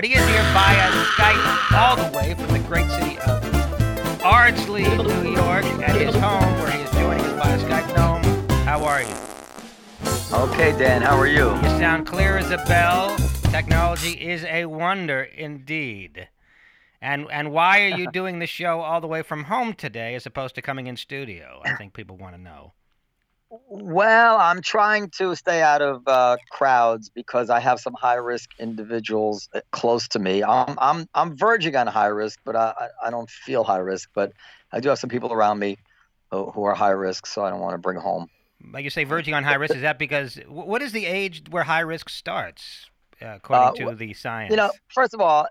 but he is here via Skype all the way from the great city of Ardsley, New York, at his home where he is joining us via Skype. Noam, how are you? Okay, Dan, how are you? You sound clear as a bell. Technology is a wonder indeed. And and why are you doing the show all the way from home today as opposed to coming in studio? I think people want to know. Well, I'm trying to stay out of uh, crowds because I have some high risk individuals uh, close to me. I'm I'm I'm verging on high risk, but I I I don't feel high risk. But I do have some people around me who, who are high risk, so I don't want to bring home. Like you say, verging on high risk, is that because what is the age where high risk starts, uh, according Uh, to the science? You know, first of all,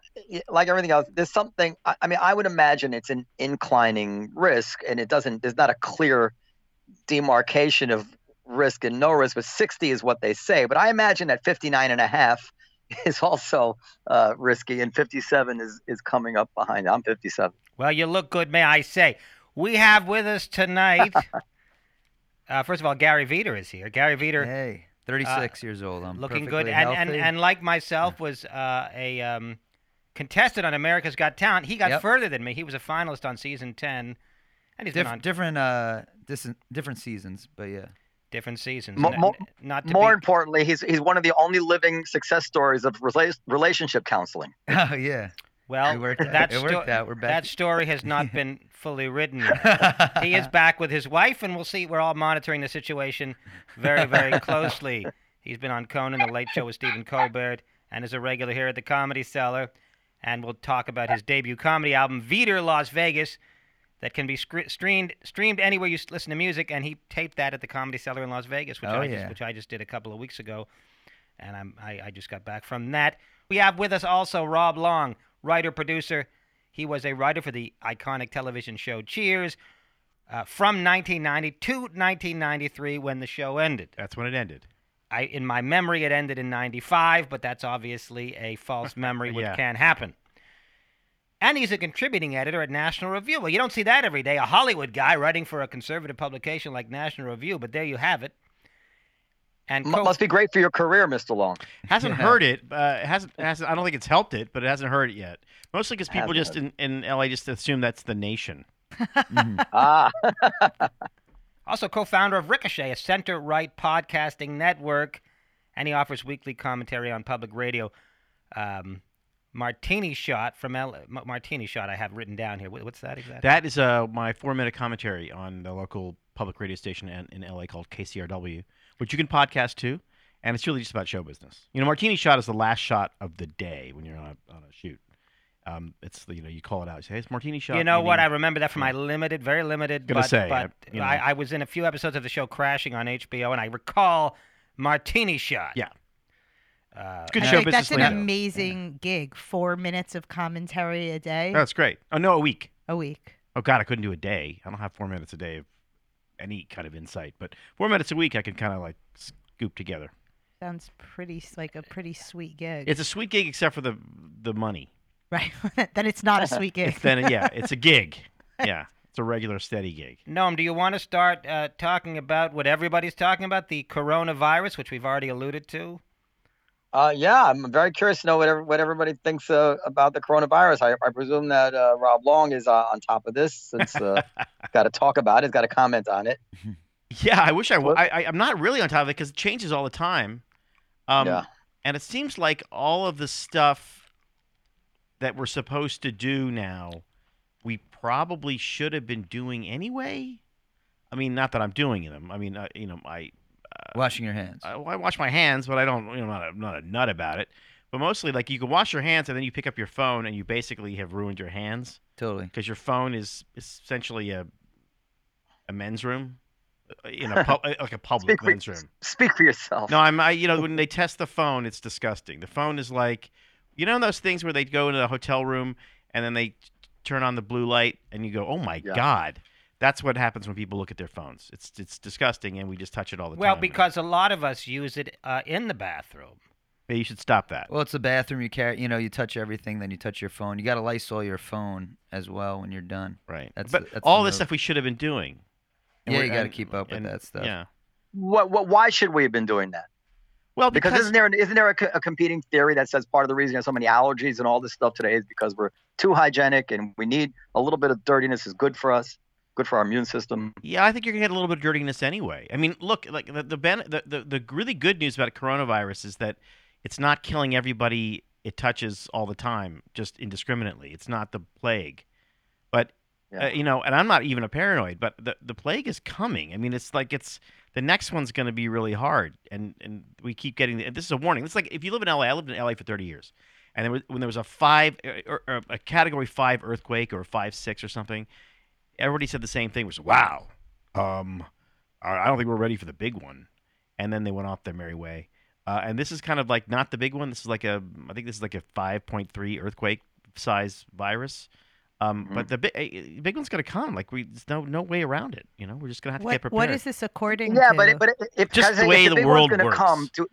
like everything else, there's something. I, I mean, I would imagine it's an inclining risk, and it doesn't. There's not a clear demarcation of risk and no risk. But 60 is what they say. But I imagine that 59 and a half is also uh, risky, and 57 is is coming up behind. I'm 57. Well, you look good, may I say. We have with us tonight. uh, first of all, Gary Vider is here. Gary Vider. Hey, 36 years old. I'm looking good and, and healthy. and like myself was uh, a um, contestant on America's Got Talent. He got Yep. further than me. He was a finalist on season ten, and he's been Diff- on different uh dis- different seasons, but yeah. different seasons. Mo- N- mo- not to More be, importantly, he's he's one of the only living success stories of rela- relationship counseling. Oh yeah. well, it worked. that, it sto- out. We're back. that story has not been fully written he is back with his wife, and we'll see. We're all monitoring the situation very, very closely. He's been on Conan, the Late Show with Stephen Colbert, and is a regular here at the Comedy Cellar. And we'll talk about his debut comedy album, Vider Las Vegas, that can be streamed streamed anywhere you listen to music. And he taped that at the Comedy Cellar in Las Vegas, which Oh, I yeah. just, which I just did a couple of weeks ago. And I'm, I, I just got back from that. We have with us also Rob Long, writer producer. He was a writer for the iconic television show Cheers uh, from 1990 to 1993 when the show ended. That's when it ended. I, in my memory, it ended in 95, but that's obviously a false memory, which Yeah. can't happen. And he's a contributing editor at National Review. Well, you don't see that every day. A Hollywood guy writing for a conservative publication like National Review, but there you have it. And M- co- must be great for your career, Mr. Long. Hasn't Yeah. hurt it. Uh, hasn't, hasn't. I don't think it's helped it, but it hasn't hurt it yet. Mostly because people just in, in LA just assume that's the nation. Mhm. Ah, also co-founder of Ricochet, a center-right podcasting network, and he offers weekly commentary on public radio. Um, Martini Shot from L- Martini Shot. I have written down here. What's that exactly? That is uh, my four-minute commentary on the local public radio station in, in LA called KCRW, which you can podcast too, and it's really just about show business. You know, Martini Shot is the last shot of the day when you're on a, on a shoot. Um, it's you know you call it out. You say, "Hey, it's Martini Shot." you know what? I remember that from my limited, very limited. Gonna but, say, but I- you know. I, I was in a few episodes of the show Crashing on HBO, and I recall Martini Shot. Yeah. Uh, Good show think business that's an lingo. amazing gig. Four minutes of commentary a day, that's great. Oh no, a week. a week. Oh God, I couldn't do a day. I don't have four minutes a day of any kind of insight, but four minutes a week I can kind of like scoop together. Sounds pretty like a pretty sweet gig. It's a sweet gig except for the the money. right. then it's not a sweet gig. Then yeah, it's a gig. Yeah, it's a regular steady gig. Noam, do you want to start uh, talking about what everybody's talking about, the coronavirus, which we've already alluded to? Uh, yeah, I'm very curious to know what, what everybody thinks uh, about the coronavirus. I, I presume that uh, Rob Long is uh, on top of this since uh, got to talk about it, He's got to comment on it. Yeah, I wish I, w- What- I, I'm not really on top of it because it changes all the time. Um, Yeah. And it seems like all of the stuff that we're supposed to do now, we probably should have been doing anyway. I mean, not that I'm doing them. I mean, uh, you know, I Washing your hands. I, I wash my hands, but I don't. You know, I'm not a, I'm not a nut about it. But mostly, like you can wash your hands and then you pick up your phone and you basically have ruined your hands Totally. because your phone is essentially a a men's room, uh, in a pub, like a public Speak for- men's room. Speak for yourself. No, I'm. I, you know, when they test the phone, it's disgusting. The phone is like, you know, those things where they go into the hotel room and then they turn on the blue light and you go, "Oh my Yeah. god." That's what happens when people look at their phones. It's it's disgusting, and we just touch it all the Well, time. Well, because a lot of us use it uh, in the bathroom. Maybe you should stop that. Well, it's the bathroom. You carry, you know, you touch everything, then you touch your phone. You got to Lysol your phone as well when you're done. Right. That's but that's all the this stuff we should have been doing. And Yeah, we're- you got to keep up with and- that stuff. Yeah. What, what, why should we have been doing that? Well, Because, because, isn't there isn't there a, co- a competing theory that says part of the reason there's so many allergies and all this stuff today is because we're too hygienic and we need a little bit of dirtiness is good for us, good for our immune system. yeah, I think you're gonna get a little bit of dirtiness anyway. I mean, look, like the the, ben- the the the really good news about coronavirus is that it's not killing everybody it touches all the time, just indiscriminately. It's not the plague, but uh, Yeah. uh, you know, and I'm not even a paranoid, but the the plague is coming. I mean, it's like it's the next one's going to be really hard, and and we keep getting. The, this is a warning. It's like if you live in LA. I lived in LA for 30 years, and there was, when there was a five or, or a category five earthquake or a five six or something, everybody said the same thing. Was wow, um, I I don't think we're ready for the big one, and then they went off their merry way. Uh, and this is kind of like not the big one. This is like a, I think this is like a 5.3 earthquake size virus. Um, Mhm. But the big, uh, big one's gonna come. Like we, there's no no way around it. You know, we're just gonna have to get prepared. what is this according Yeah, to? but it, but it, if Just the if way the big world one's gonna works. come, do,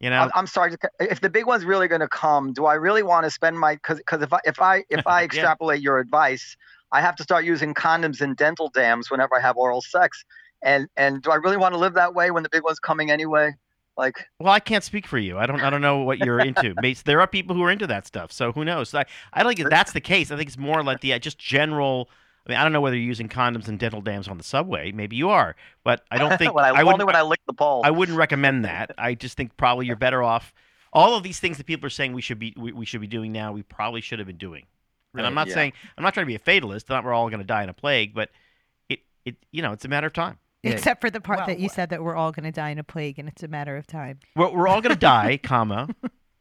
you know, I'm, I'm sorry. If the big one's really going to come, do I really want to spend my? Because because if I if I if I Yeah. extrapolate your advice, I have to start using condoms and dental dams whenever I have oral sex. And and do I really want to live that way when the big one's coming anyway? Like well, I can't speak for you. I don't, I don't know what you're into. There are people who are into that stuff. So who knows? I, I think that's the case. I think it's more like the uh, just general. I mean, I don't know whether you're using condoms and dental dams on the subway. Maybe you are, but I don't think when I, I only wouldn't. when I lick the. I wouldn't recommend that. I just think probably you're better off. All of these things that people are saying we should be we, we should be doing now, we probably should have been doing. And I'm not yeah. saying I'm not trying to be a fatalist. Not we're all going to die in a plague, but it it you know it's a matter of time. Yeah. Except for the part Well, that you wh- said that we're all going to die in a plague and it's a matter of time. We're, we're all going to die, comma.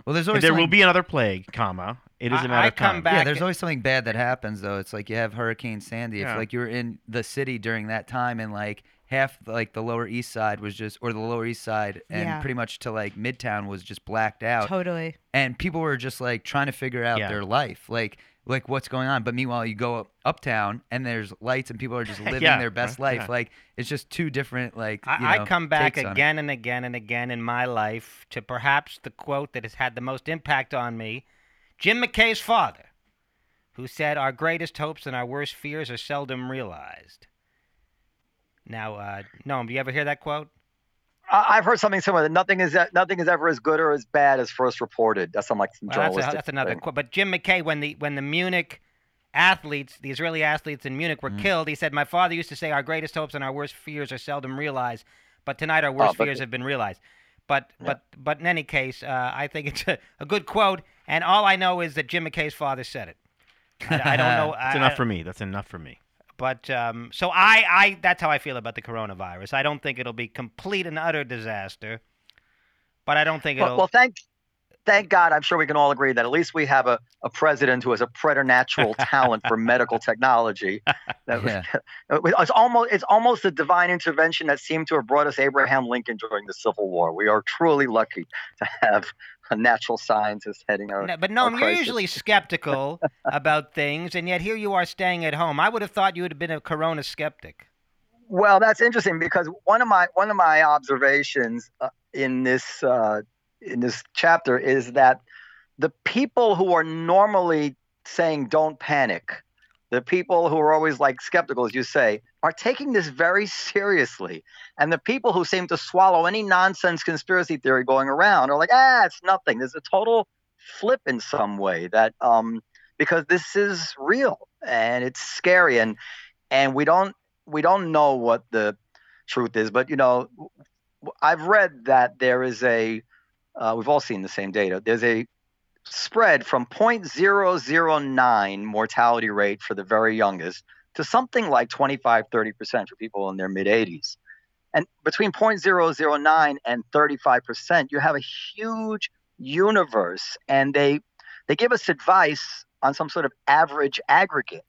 Well, there's always there will be another plague, comma. It is I- a matter I of come back- Yeah, there's always something bad that happens though. It's like you have Hurricane Sandy. Yeah. If like you were in the city during that time and like half like the Lower East Side was just or the Lower East Side and Yeah. pretty much to like Midtown was just blacked out Totally. and people were just like trying to figure out Yeah. their life. Like like what's going on. But meanwhile you go up, uptown and there's lights and people are just living Yeah, their best right, life. yeah. Like it's just two different like you I, know, I come back again and again and again in my life to perhaps the quote that has had the most impact on me Jim McKay's father, who said, Our greatest hopes and our worst fears are seldom realized. Now, uh, Noam, do you ever hear that quote? I, I've heard something similar. That nothing is nothing is ever as good or as bad as first reported. That's some like some Well, that's, a, that's another quote. But Jim McKay, when the when the Munich athletes, the Israeli athletes in Munich were Mm. killed, he said, "My father used to say, our greatest hopes and our worst fears are seldom realized, but tonight our worst Oh, but- fears have been realized." But Yeah. but but in any case, uh, I think it's a, a good quote, and all I know is that Jim McKay's father said it. I, I don't know. That's I, enough for me. That's enough for me. But um, so I, I that's how I feel about the coronavirus. I don't think it'll be complete and utter disaster, but I don't think it'll. Well, well, thank thank God. I'm sure we can all agree that at least we have a, a president who has a preternatural talent for medical technology. That was- it's almost it's almost a divine intervention that seemed to have brought us Abraham Lincoln during the Civil War. We are truly lucky to have a natural scientist heading our. No, but no, you're usually skeptical about things, and yet here you are staying at home. I would have thought you would have been a corona skeptic. Well, that's interesting because one of my one of my observations uh, in this uh, in this chapter is that the people who are normally saying don't panic, the people who are always like skeptical, as you say, are taking this very seriously, and the people who seem to swallow any nonsense conspiracy theory going around are like, ah, it's nothing. There's a total flip in some way that um, because this is real and it's scary and and we don't we don't know what the truth is, but you know, I've read that there is a, uh, we've all seen the same data. There's a spread from 0.009 mortality rate for the very youngest to something like 25, 30% for people in their mid 80s. And between 0.009 and 35%, you have a huge universe, and they they give us advice on some sort of average aggregate.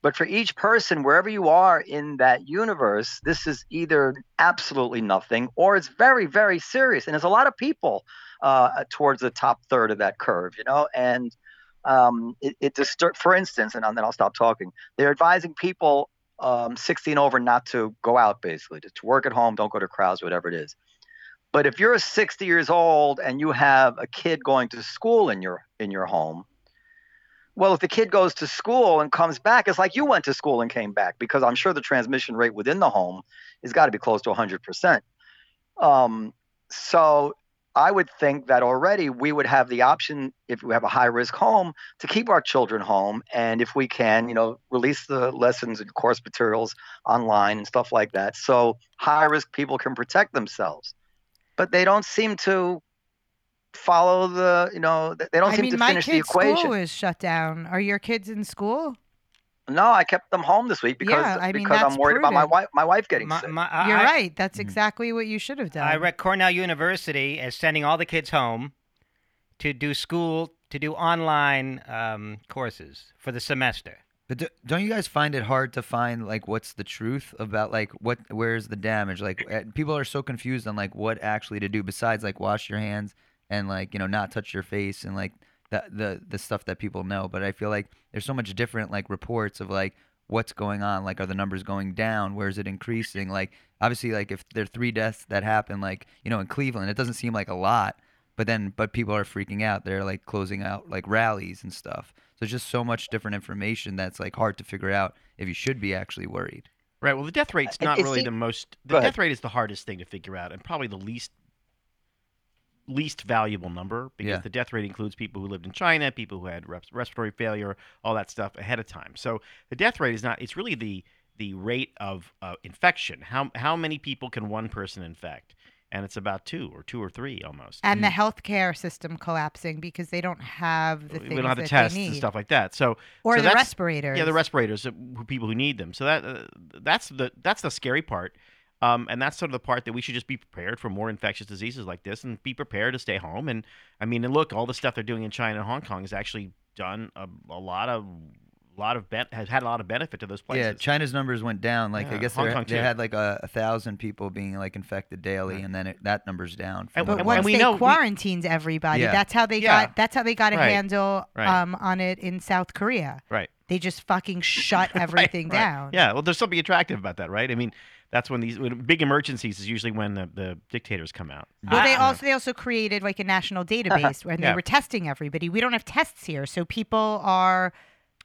But for each person, wherever you are in that universe, this is either absolutely nothing or it's very, very serious. And there's a lot of people uh, towards the top third of that curve, you know, and um, it, it for instance, and then I'll stop talking. They're advising people um, 16 over not to go out, basically, to, to work at home, don't go to crowds, whatever it is. But if you're 60 years old and you have a kid going to school in your in your home, well, if the kid goes to school and comes back, it's like you went to school and came back because I'm sure the transmission rate within the home has got to be close to 100%. Um, so I would think that already we would have the option, if we have a high risk home, to keep our children home. And if we can, you know, release the lessons and course materials online and stuff like that. So high risk people can protect themselves. But they don't seem to follow the, you know, they don't I seem mean, to my finish the kid's equation. school is shut down. Are your kids in school? No, I kept them home this week because Yeah, I mean, because I'm worried about my wife my wife getting My, sick. my, I, You're I- right. That's Mhm. exactly what you should have done. I read Cornell University is sending all the kids home to do school to do online um, courses for the semester. But do, don't you guys find it hard to find like what's the truth about like what where's the damage? Like eh, people are so confused on like what actually to do besides like wash your hands and like you know not touch your face and like the the the stuff that people know. But I feel like there's so much different like reports of like what's going on. Like are the numbers going down? Where is it increasing? Like obviously like if there are three deaths that happen like you know in Cleveland, it doesn't seem like a lot. But then, but people are freaking out. They're like closing out like rallies and stuff. So it's just so much different information that's like hard to figure out if you should be actually worried. Right. Well, the death rate's It- not it really seem- the most. The death rate is the hardest thing to figure out, and probably the least least valuable number because Yeah. the death rate includes people who lived in China, people who had res- respiratory failure, all that stuff ahead of time. So the death rate is not. It's really the the rate of uh, infection. How how many people can one person infect? And it's about two or two or three almost. and the healthcare system collapsing because they don't have the we don't have the tests they need, and stuff like that. So or so the respirators. Yeah, the respirators, uh, people who need them. So that uh, that's the that's the scary part, um, and that's sort of the part that we should just be prepared for more infectious diseases like this, and be prepared to stay home. And I mean, and look, all the stuff they're doing in China and Hong Kong has actually done a, a lot of lot of ben- has had a lot of benefit to those places. Yeah, China's numbers went down. Like I guess they Kong they too. had like a, a thousand people being like infected daily, Yeah. and then it, that number's down. And- from But and once we they know- we- quarantined everybody, Yeah. that's how they Yeah. got. That's how they got a Right. handle Right. um, on it in South Korea. right. They just fucking shut everything right. down. Yeah, well, there's something attractive about that, right? I mean, that's when these when big emergencies is usually when the, the dictators come out. Well, they I- also they also created like a national database where Yeah. they were testing everybody. We don't have tests here, so people are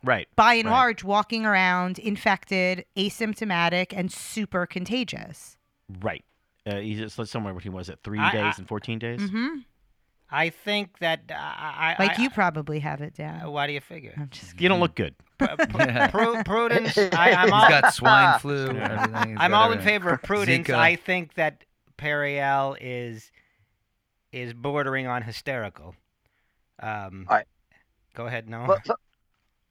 Right. by and Right. large walking around infected, asymptomatic, and super contagious. Right. Uh, he's just somewhere between was it three I- days I- and fourteen days? hmm I think that uh, I, I Like I- you probably have it down. Why do you figure? I'm just You don't look good. Pr- pr- prudence. I, I'm He's all. got swine flu. and I'm got all in favor of prudence. Zika. I think that Periel is is bordering on hysterical. Um, All right. Go ahead, no. But, so-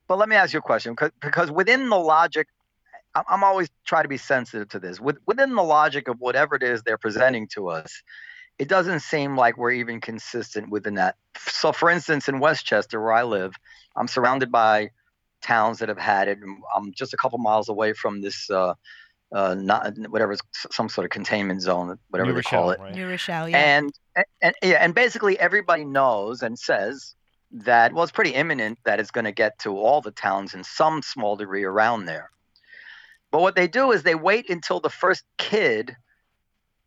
but let me ask you a question, 'cause- because within the logic, I'm, I'm always try to be sensitive to this. With, within the logic of whatever it is they're presenting to us, it doesn't seem like we're even consistent within that. So, for instance, in Westchester, where I live, I'm surrounded by towns that have had it. I'm just a couple miles away from this, uh, uh, not whatever, some sort of containment zone, whatever New they call it. right? New Rochelle, yeah. And, and yeah, and basically everybody knows and says that well, it's pretty imminent that it's going to get to all the towns in some small degree around there. But what they do is they wait until the first kid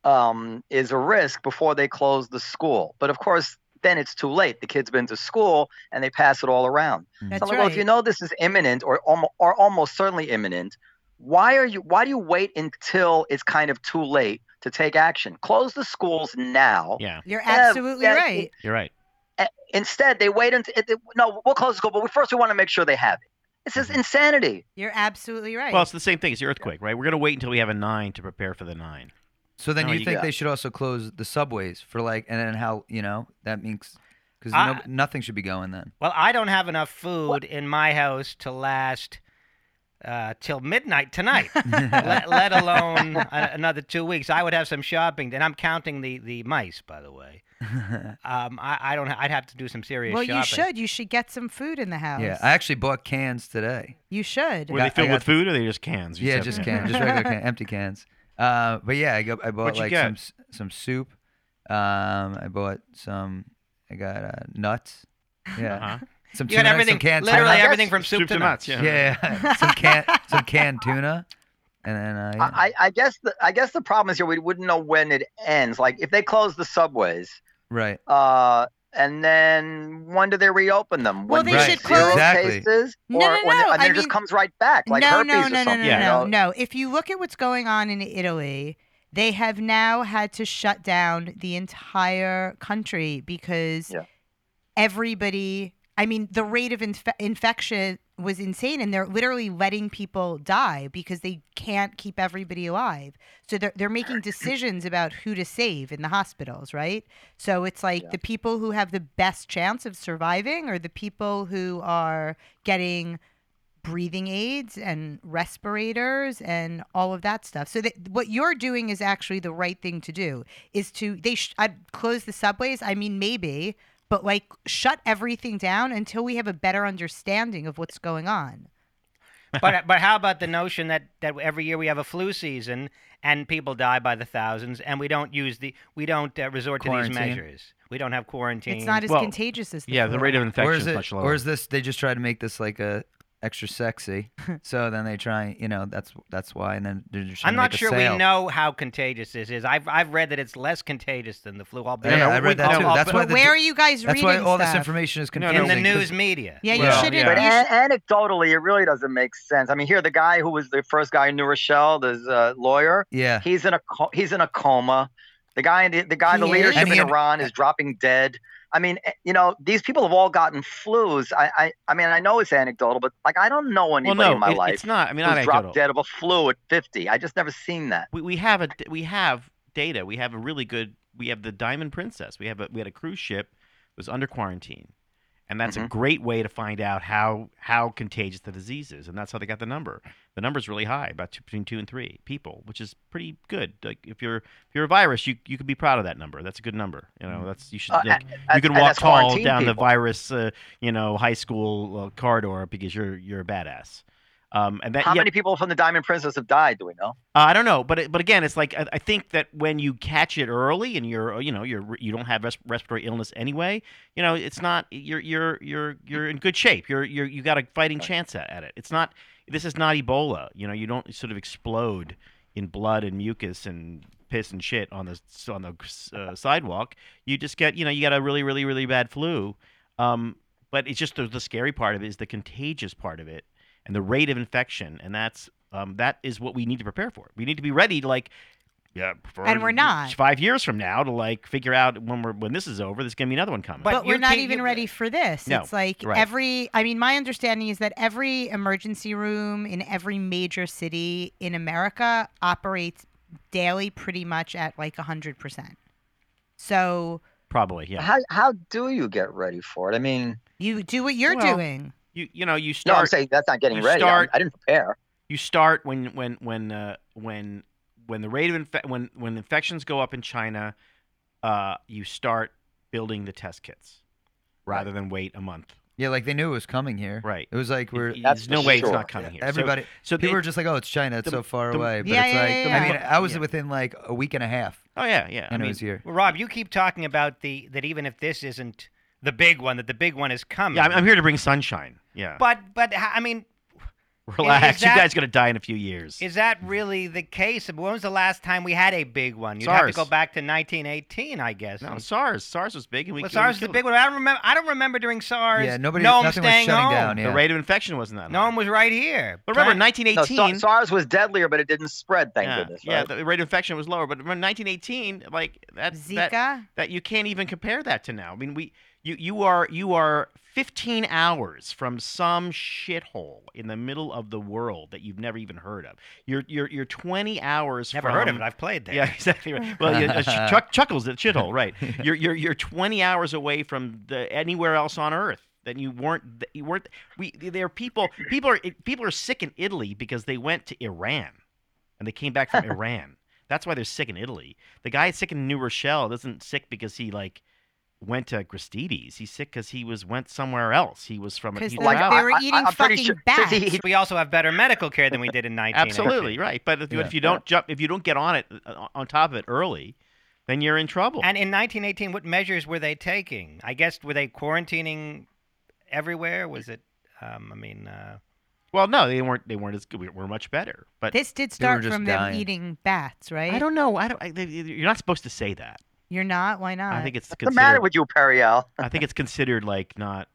um, is a risk before they close the school. But of course, then it's too late. The kid's been to school and they pass it all around. That's So I'm like, well, if you know this is imminent or almost, or almost certainly imminent, why are you? Why do you wait until it's kind of too late to take action? Close the schools now. Yeah, You're absolutely yeah, right. you're right. Instead, they wait until it, no, we'll close the school, but we first we want to make sure they have it. This is Mhm. insanity. You're absolutely right. Well, it's the same thing as the earthquake, right? We're going to wait until we have a nine to prepare for the nine. So then No, you you think got- they should also close the subways for like, and then how you know that means because no, nothing should be going then. Well, I don't have enough food in my house to last uh, till midnight tonight, let, let alone a, another two weeks. I would have some shopping, and I'm counting the, the mice, by the way. Um, I, I don't. I'd have to do some serious Well, shopping. you should. You should get some food in the house. Yeah, I actually bought cans today. you should. Were I they filled I with food or are they just cans? You yeah, just cans, just regular can, empty cans. Uh, but yeah, I, go, I bought What'd you like get? some some soup. Um, I bought some. I got uh, nuts. Yeah, Uh-huh. some You got tuna, everything, some canned literally I guess everything from soup, Soup to to nuts. nuts, Yeah, yeah. some can some canned tuna, and then uh, yeah. I, I guess the I guess the problem is here we wouldn't know when it ends. Like if they close the subways, right. uh, and then when do they reopen them? Well, they there's should close- Exactly. cases, No, or no, when no, it, and I then it just mean- comes right back, like no, herpes no, no, no, something. no, Yeah. no, no. If you look at what's going on in Italy, they have now had to shut down the entire country because Yeah. everybody. I mean, the rate of inf- infection was insane, and they're literally letting people die because they can't keep everybody alive. So they're they're making decisions about who to save in the hospitals, right? So it's like Yeah. the people who have the best chance of surviving, or the people who are getting breathing aids and respirators and all of that stuff. So that what you're doing is actually the right thing to do. Is to they sh- I'd close the subways. I mean, maybe, but like shut everything down until we have a better understanding of what's going on. but but how about the notion that that every year we have a flu season and people die by the thousands and we don't use the we don't uh, resort to these measures. We don't have quarantine. It's not as Well, contagious as the Yeah, the rate of infection is is it? much lower. Or is this? They just try to make this like a extra sexy. so then they try. You know, that's that's why. And then they're just. I'm not sure we know how contagious this is. I've I've read that it's less contagious than the flu. I'll bet. Yeah, no, I read that too. That's why But the, where are you guys That's reading why all this information is No, in the news media. Yeah, you Well, shouldn't. yeah. But you an- anecdotally, it really doesn't make sense. I mean, here the guy who was the first guy in New Rochelle, the uh, lawyer, Yeah. he's in a co- he's in a coma. The guy, in the, the guy, in the leadership in Iran is dropping dead. I mean, eh, you know, these people have all gotten flus. I, I, I mean, I know it's anecdotal, but like, I don't know well, anybody no, in my it- life it's not. I mean, not dropped anecdotal. dead of a flu at 50. I just never seen that. we, we have a we have data. We have a really good. We have the Diamond Princess. We have a we had a cruise ship was under quarantine, and that's a Mhm. great way to find out how how contagious the disease is, and that's how they got the number. The number is really high, about two, between two and three people, which is pretty good. Like if you're if you're a virus, you you could be proud of that number. That's a good number. You know, that's you should. Uh, like, you can walk tall down the virus, uh, you know, high school uh, corridor because you're you're a badass. Um, and that How yeah, many people from the Diamond Princess have died? Do we know? uh, I don't know, but it, but again, it's like I, I think that when you catch it early and you're you know you're you don't have res- respiratory illness anyway, you know it's not you're you're you're you're in good shape. You're you're you got a fighting chance at, at it. It's not this is not Ebola. You know you don't sort of explode in blood and mucus and piss and shit on the on the uh, sidewalk. You just get you know you got a really really really bad flu. Um, but it's just the, the scary part of it is the contagious part of it and the rate of infection, and that's um, that is what we need to prepare for. We need to be ready to like, yeah, for And we're not. five years from now to like figure out when we're when this is over. There's gonna be another one coming. But But, we're not even ready for this. No, it's like right. every I mean my understanding is that every emergency room in every major city in America operates daily pretty much at like 100%. So Probably, yeah. How how do you get ready for it? I mean, you do what you're Well, doing. You you know you start. no, I'm start saying that's not getting you ready. I- start- I, didn't prepare. you start when when when uh, when when the rate of infe- when when infections go up in China, uh, you start building the test kits rather than wait a month. Yeah, like they knew it was coming here. Right. It was like we're That's no for way it's not coming here. Everybody. So, people they- were just like, "Oh, it's China. It's the- so far the- away." But Yeah, it's yeah, like, yeah, I mean. I was Yeah. within like a week and a half, oh yeah, yeah. I and mean, it was here. Well, Rob, you keep talking about the that even if this isn't the big one, that the big one is coming. yeah, I'm, I'm here to bring sunshine. Yeah, But but h- I mean, relax. is that- you guys are gonna die in a few years. is that really the case? When was the last time we had a big one? You'd have to go back to 1918, I guess. no, And- SARS. SARS was big, and we well, SARS was the big one. I don't remember. I don't remember during SARS. Yeah, nobody- No one nothing was staying shutting home. down, yeah. The rate of infection wasn't that. No high. one was right here. But remember, Plant- No, 1918. SARS was deadlier, but it didn't spread. Thank yeah, goodness. yeah, the rate of infection was lower. But remember, 1918, like that, Zika? that, that you can't even compare that to now. I mean, we, you, you are, you are 15 hours from some shithole in the middle of the world that you've never even heard of. You're, you're, you're 20 hours. Never from, heard of it. I've played there. Yeah, exactly. Right. Well, yeah, uh, Chuck, Chuckles at the shithole, right? You're, you're, you're 20 hours away from the anywhere else on Earth. That you weren't. You weren't. We there are people. People are people are sick in Italy because they went to Iran, and they came back from Iran. That's why they're sick in Italy. The guy sick in New Rochelle isn't sick because he like went to Gristedes. He's sick because he was went somewhere else. He was from. Because they, Like, they were I- I- eating I'm fucking sure- bats. he- he- We also have better medical care than we did in 19. Absolutely right. But if, Yeah. if you don't jump, if you don't get on it uh, on top of it early, then you're in trouble. And in 1918, what measures were they taking? I guess were they quarantining everywhere? Was it? Um, I mean, uh, well, no, they weren't. They weren't as good. We were much better. But This did start from dying. them eating bats, right? I don't know. I don't. I, they- you're not supposed to say that. You're not. Why not? I think it's What's the matter with you, Periel? I think it's considered like not.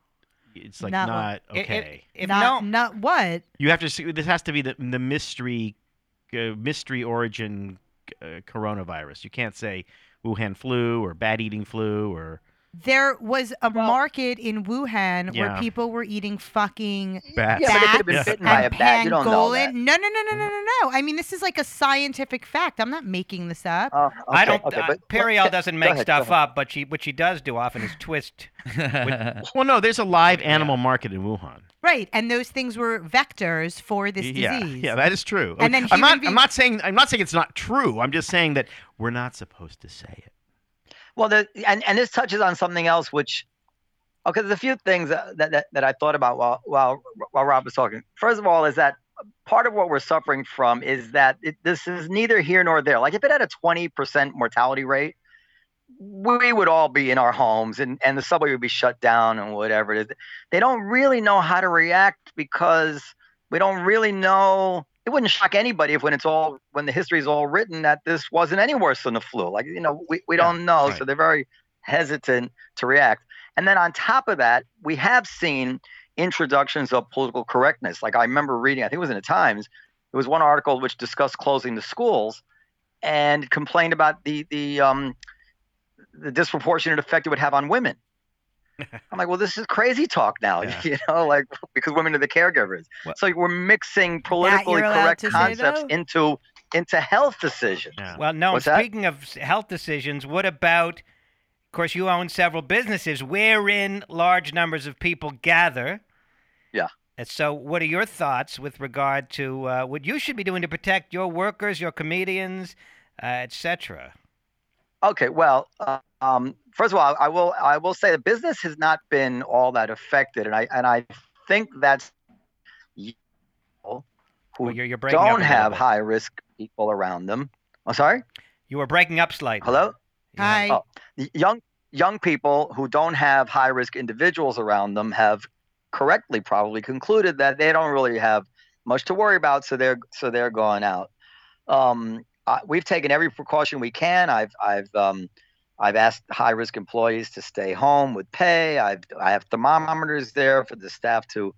It's like Not not, what- i- i- okay. if not, no, not what? you have to. See, this has to be the the mystery, uh, mystery origin uh, coronavirus. You can't say Wuhan flu or bad eating flu or There was a Well- market in Wuhan where people were eating fucking bats. Yeah, but been bats bitten by a and bat. You don't know pangolin. that. No, no, no, no, no, no, no. I mean, this is like a scientific fact. I'm not making this up. Oh, I don't. Okay, uh, but Periel doesn't make ahead, stuff up, but she what she does do often is twist. Well, no, there's a live animal market in Wuhan. Right, and those things were vectors for this yeah, disease. yeah, that is true. And then I'm not. human being- I'm not saying. I'm not saying it's not true. I'm just saying that we're not supposed to say it. Well, the, and and this touches on something else, which oh, okay, there's a few things that that, that I thought about while while while Rob was talking. First of all, is that part of what we're suffering from is that it, this is neither here nor there. Like if it had a 20% mortality rate, we would all be in our homes and, and the subway would be shut down and whatever it is. They don't really know how to react because we don't really know. It wouldn't shock anybody if when it's all when the history is all written that this wasn't any worse than the flu. Like you know, we, we Yeah, don't know, right. so they're very hesitant to react. And then on top of that, we have seen introductions of political correctness. Like I remember reading, I think it was in the Times, there was one article which discussed closing the schools and complained about the the um the disproportionate effect it would have on women. I'm like, well, this is crazy talk now, Yeah. you know, like because women are the caregivers. Well- so we're mixing politically correct to say, concepts into into health decisions. Yeah. Well, no. What's that? Speaking of health decisions, what about? Of course, you own several businesses wherein large numbers of people gather. Yeah. And so, what are your thoughts with regard to uh, what you should be doing to protect your workers, your comedians, uh, etc.? Okay, well, uh, um, first of all, I will I will say the business has not been all that affected, and I and I think that's people who Well, you're, you're breaking up a don't have high risk people around them. I'm sorry. You were breaking up slightly. Hello. Hi. Oh. Young young people who don't have high risk individuals around them have correctly probably concluded that they don't really have much to worry about, so they're so they're going out. Um, I, we've taken every precaution we can. I've I've um, I've asked high risk employees to stay home with pay. I've I have thermometers there for the staff to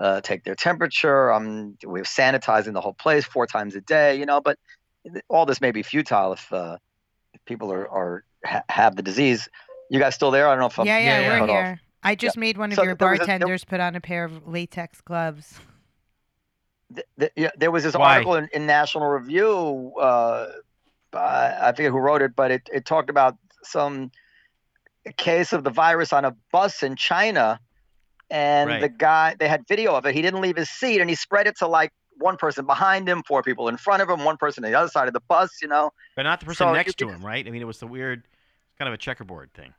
uh, take their temperature. Um, we're sanitizing the whole place four times a day. You know, but all this may be futile if, uh, if people are, are ha- have the disease. You guys still there? I don't know if I'm yeah, yeah, yeah, we're cut off. here. I just made one of So your there was a- there- bartenders put on a pair of latex gloves. th- th- yeah, there was this Why? article in, in National Review. Uh, by, I forget who wrote it, but it, it talked about some case of the virus on a bus in China, and Right. the guy they had video of it. He didn't leave his seat, and he spread it to like one person behind him, four people in front of him, one person on the other side of the bus. You know, But not the person So next to him, right? I mean, it was the weird, kind of a checkerboard thing.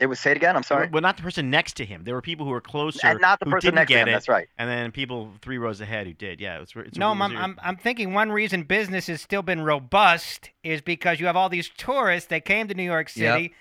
It was say it again. I'm sorry, Well, not the person next to him. There were people who were closer and not the who person didn't next to him. it, That's right. and then people three rows ahead who did. Yeah, it's, it's No, I'm, I'm, a- I'm, I'm thinking one reason business has still been robust is because you have all these tourists that came to New York Yep. City.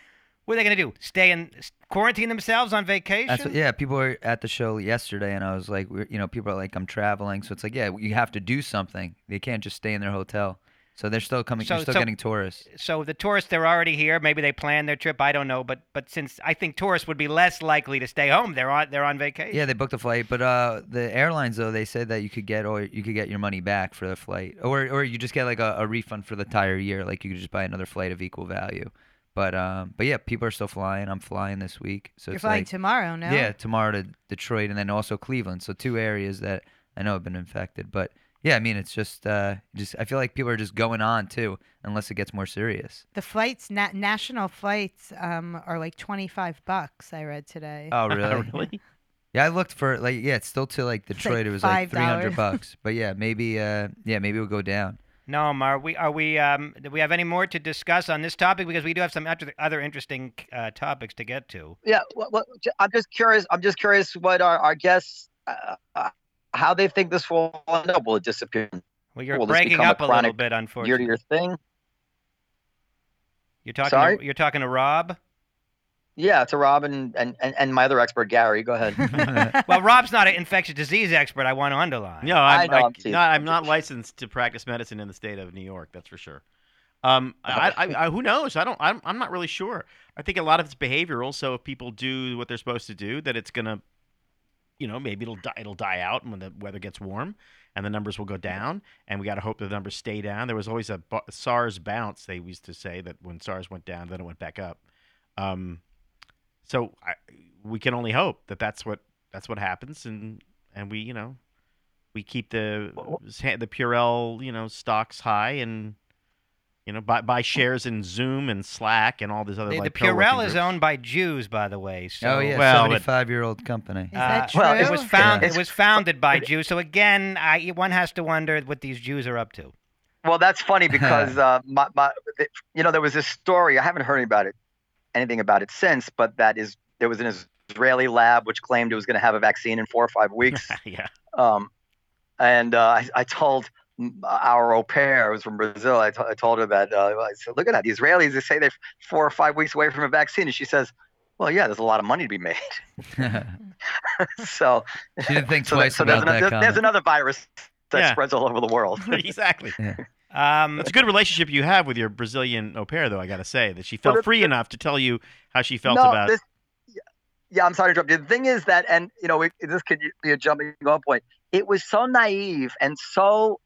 What are they going to do? Stay and quarantine themselves on vacation? That's what, yeah. People were at the show yesterday, and I was like, you know, people are like, I'm traveling, so it's like, yeah, you have to do something. They can't just stay in their hotel. So they're still coming. So- you're still so- getting tourists. So the tourists they're already here. Maybe they planned their trip. I don't know, but but since I think tourists would be less likely to stay home, they're on they're on vacation. Yeah, they booked a flight, but uh, the airlines though they said that you could get or you could get your money back for the flight, or or you just get like a, a refund for the entire year. Like you could just buy another flight of equal value. But um, but yeah, people are still flying. I'm flying this week, so You're it's flying like tomorrow, no? yeah, tomorrow to Detroit and then also Cleveland. So two areas that I know have been infected. But yeah, I mean, it's just, uh, just I feel like people are just going on too, unless it gets more serious. The flights, na- national flights, um, are like twenty five bucks. I read today. Oh, really? really? Yeah, I looked for like, yeah, it's still to like like Detroit. it was like three hundred bucks, but yeah, maybe, uh, yeah, maybe it'll go down. No, are we are we um do we have any more to discuss on this topic because we do have some other other interesting uh, topics to get to. Yeah, what, what, j- I'm just curious. I'm just curious what our, our guests, uh, uh, how they think this will end up. Will it disappear Well, you're Will breaking become a up a, little chronic bit, year to unfortunately. year thing? You're talking. Sorry? To, you're talking to Rob. Yeah, to Rob and, and, and, and my other expert, Gary. Go ahead. Well, Rob's not an infectious disease expert. I want to underline. No, I I'm, know, I, I'm teasing, not, I'm I'm not licensed to practice medicine in the state of New York. That's for sure. Um, I, I, I, who knows? I don't. I'm, I'm not really sure. I think a lot of it's behavioral. So if people do what they're supposed to do, that it's gonna, you know, maybe it'll die, it'll die out when the weather gets warm, and the numbers will go down. And we got to hope the numbers stay down. There was always a SARS bounce. They used to say that when SARS went down, then it went back up. Um, so I, we can only hope that that's what that's what happens, and and we you know we keep the the Purell you know stocks high and you know buy buy shares in Zoom and Slack and all these other The, the like co-working Purell is groups. owned by Jews, by the way. So, oh yeah, well, seventy-five-year-old company. Is that uh, well, it was found. Yeah. It was founded by Jews. So again, I, one has to wonder what these Jews are up to. well, that's funny because uh, my, my, you know, there was this story. I haven't heard about it, anything about it since, but that is there was an Israeli lab which claimed it was going to have a vaccine in four or five weeks. yeah. Um, and uh, I, I told m- our au pair, was from Brazil, I, t- I told her that, uh, I said, look at that. The Israelis, they say they're four or five weeks away from a vaccine. And she says, well, yeah, there's a lot of money to be made. so, She didn't think so, twice so there's, about ano- that there's, there's another virus that Yeah. spreads all over the world. exactly. Um, That's a good relationship you have with your Brazilian au pair, though. I got to say that she Well, felt the- free enough to tell you how she felt no, about. this, yeah, yeah, I'm sorry to interrupt you. The thing is that, and you know, it, this could be a jumping off point. It was so naive and so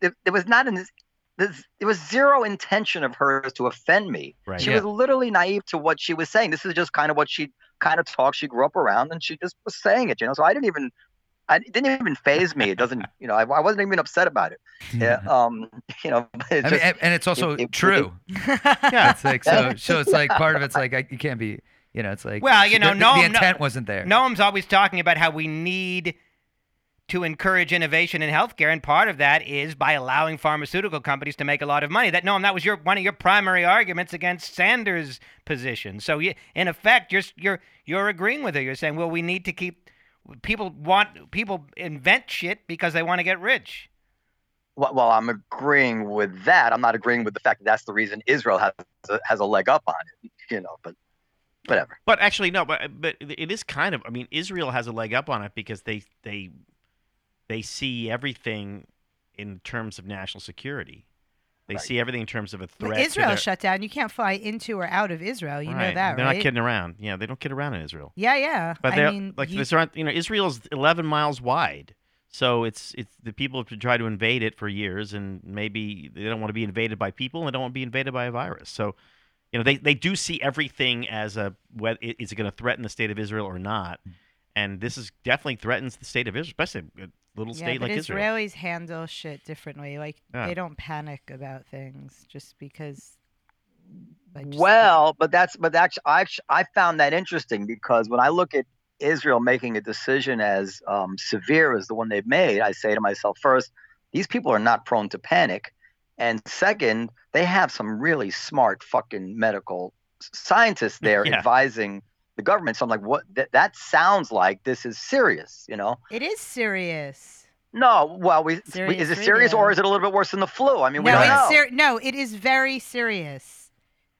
it, it was not in this. This, it was zero intention of hers to offend me. Right. She Yeah. was literally naive to what she was saying. This is just kind of what she kind of talked. She grew up around, and she just was saying it. You know, so I didn't even, I it didn't even phase me. It doesn't, you know, I, I wasn't even upset about it. Yeah, um, you know, it's I mean, and, and it's also it- it- true. yeah. It's like so. So it's like part of it's like I, you can't be. You know, it's like Well, you know, the, the- no- the no- intent wasn't there. Noam's always talking about how we need to encourage innovation in healthcare, and part of that is by allowing pharmaceutical companies to make a lot of money. That Noam, that was your one of your primary arguments against Sanders' position. So, you, in effect, you're you're you're agreeing with her. You're saying, well, we need to keep people want people invent shit because they want to get rich. well, well, I'm agreeing with that. I'm not agreeing with the fact that that's the reason Israel has a, has a leg up on it. You know, but whatever. But actually, no. But but it is kind of. I mean, Israel has a leg up on it because they they they see everything in terms of national security. They Right. see everything in terms of a But threat. to Israel their- shut down. You can't fly into or out of Israel. You know that, Right. They're right? not kidding around. Yeah, they don't kid around in Israel. Yeah, yeah. But they're mean, like you- this aren't you know Israel's 11 miles wide, so it's it's the people have tried to invade it for years, and maybe they don't want to be invaded by people, and they don't want to be invaded by a virus. So, you know, they they do see everything as a whether is it going to threaten the state of Israel or not, mm. and this is definitely threatens the state of Israel, especially a little yeah, state but like Israel. Israelis handle shit differently. Like Yeah. they don't panic about things just because. like, just- Well, but that's but actually I I found that interesting because when I look at Israel making a decision as um, severe as the one they've made, I say to myself first, these people are not prone to panic, and second, they have some really smart fucking medical scientists there Yeah. advising the government. So I'm like, what? That, that sounds like this is serious, you know? it is serious. No, well, we, we is it serious or is it a little bit worse than the flu? I mean, we No, don't it's know. ser- no, it is very serious.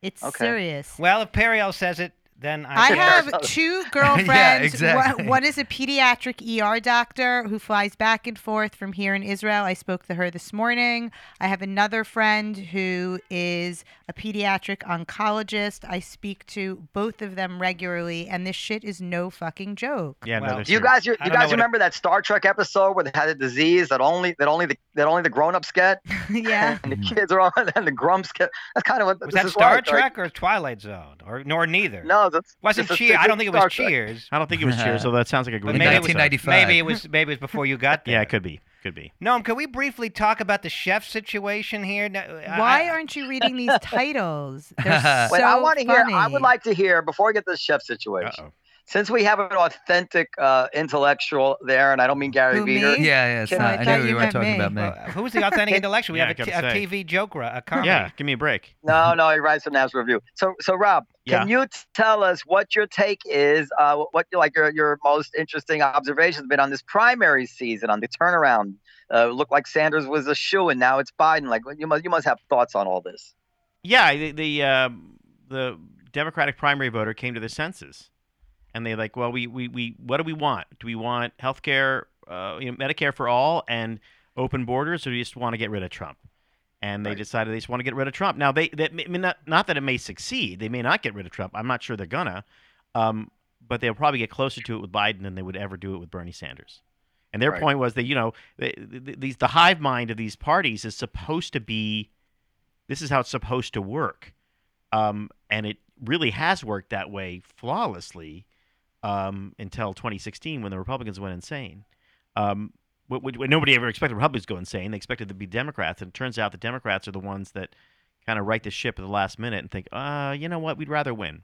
It's Okay. serious. Well, if Periel says it, then I, I have two girlfriends. exactly. One, one is a pediatric ER doctor who flies back and forth from here in Israel. I spoke to her this morning. I have another friend who is a pediatric oncologist. I speak to both of them regularly, and this shit is no fucking joke. yeah, Well, no, they're Do you guys, you, you guys what it- remember that Star Trek episode where they had a disease that only that only the that only the grown-ups get, yeah. and the kids are on, and the grumps get? That's kind of what was this that is Star like. Trek or Twilight Zone or nor neither? No, that's wasn't this Cheers. I don't think it was Star Trek. Cheers. I don't think it was Cheers, so that sounds like a But great maybe, it was, 1995. maybe it was maybe it was before you got there. Yeah, it could be. Could be. Noam, can we briefly talk about the chef situation here? No, uh, I- Why aren't you reading these titles? They're so Wait, I want to hear. I would like to hear before we get to the chef situation. Uh-oh. Since we have an authentic uh, intellectual there, and I don't mean Gary Who, Vider. me? Yeah, yeah. It's not, I I, thought knew we you weren't talking me. about me. Well, who's the authentic intellectual? We Yeah, have a, I t- gotta a. TV joke, ri- a comedy. Yeah, give me a break. No, no, he writes from National Review. So, so Rob, can you t- tell us what your take is? Uh, what like your your most interesting observations have been on this primary season on the turnaround? Uh, looked like Sanders was a shoe, and now it's Biden. Like you must you must have thoughts on all this. Yeah, the the, um the Democratic primary voter came to their senses, and they like, well, we, we, we what do we want? Do we want health care, uh, you know, Medicare for all, and open borders, or do we just want to get rid of Trump? And they Right. decided they just want to get rid of Trump. Now they that may, not not that it may succeed. They may not get rid of Trump. I'm not sure they're gonna, um, but they'll probably get closer to it with Biden than they would ever do it with Bernie Sanders. And their Right. point was that you know the, the, these the hive mind of these parties is supposed to be this is how it's supposed to work um, and it really has worked that way flawlessly um, until 2016 when the Republicans went insane. Um, nobody ever expected Republicans to go insane. They expected to be Democrats, and it turns out the Democrats are the ones that kind of right the ship at the last minute and think, uh, you know what, we'd rather win.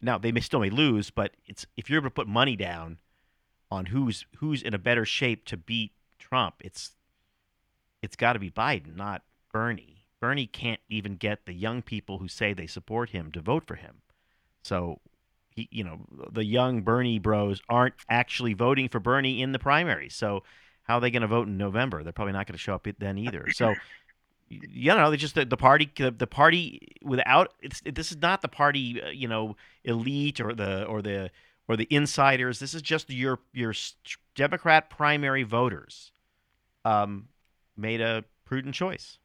Now they may still may lose, but it's if you're able to put money down on who's who's in a better shape to beat Trump, it's it's got to be Biden, not Bernie. Bernie can't even get the young people who say they support him to vote for him. So, he, you know, the young Bernie bros aren't actually voting for Bernie in the primary. So, how are they going to vote in November? They're probably not going to show up then either. So, you know, they just the, the party, the, the party without it's this is not the party, uh, you know, elite or the or the or the insiders. This is just your your Democrat primary voters um, made a prudent choice.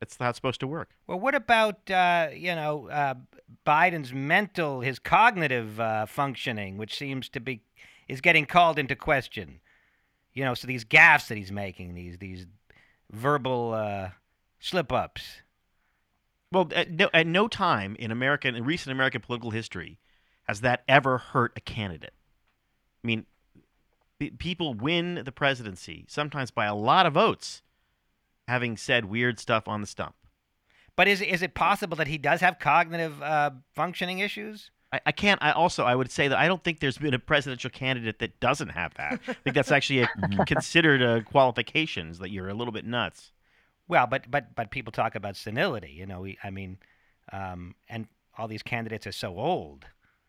That's how it's supposed to work. Well, what about uh, you know uh, Biden's mental, his cognitive uh, functioning, which seems to be is getting called into question. You know, so these gaffes that he's making, these these verbal uh, slip ups. Well, at no, at no time in American in recent American political history has that ever hurt a candidate. I mean, people win the presidency sometimes by a lot of votes, having said weird stuff on the stump. But is is it possible that he does have cognitive uh, functioning issues? I, I can't. I also I would say that I don't think there's been a presidential candidate that doesn't have that. I think that's actually a, considered a qualifications that you're a little bit nuts. Well, but but but people talk about senility. You know, we, I mean, um, and all these candidates are so old.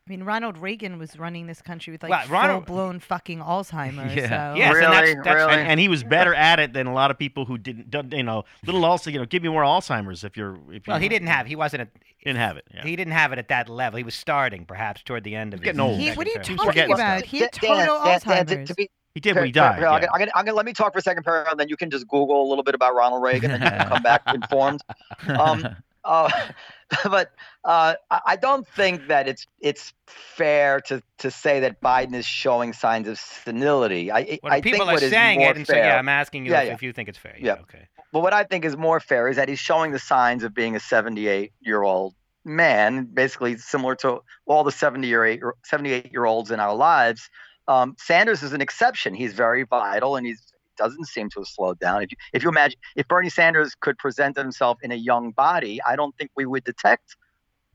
I mean, Ronald Reagan was running this country with like Well, Ronald- full-blown fucking Alzheimer's. Yeah. So. Yes, and Really? that's, that's Really? and, and he was better at it than a lot of people who didn't. don't- You know, little also. You know, give me more Alzheimer's if you're. If you Well, he didn't have. He wasn't. A, Didn't have it. Yeah. He didn't have it at that level. He was starting, perhaps, toward the end of He's his getting old. He, what are you term. Talking forgetting about? He had Dan, total Dan, Dan, to- Alzheimer's. to be- he did when he died. Perry, I'm yeah. gonna, I'm gonna, I'm gonna let me talk for a second, Perry, and then you can just Google a little bit about Ronald Reagan, and you can come back informed. Um, uh, but uh, I don't think that it's it's fair to, to say that Biden is showing signs of senility. I, Well, I people think are what is saying it, and so fair, yeah, I'm asking you Yeah, if, yeah. if you think it's fair. Yeah. Okay. But what I think is more fair is that he's showing the signs of being a 78 year old man, basically similar to all the 70 year 78 year olds in our lives. Um, Sanders is an exception. He's very vital and he's doesn't seem to have slowed down. If you, if you imagine if Bernie Sanders could present himself in a young body, I don't think we would detect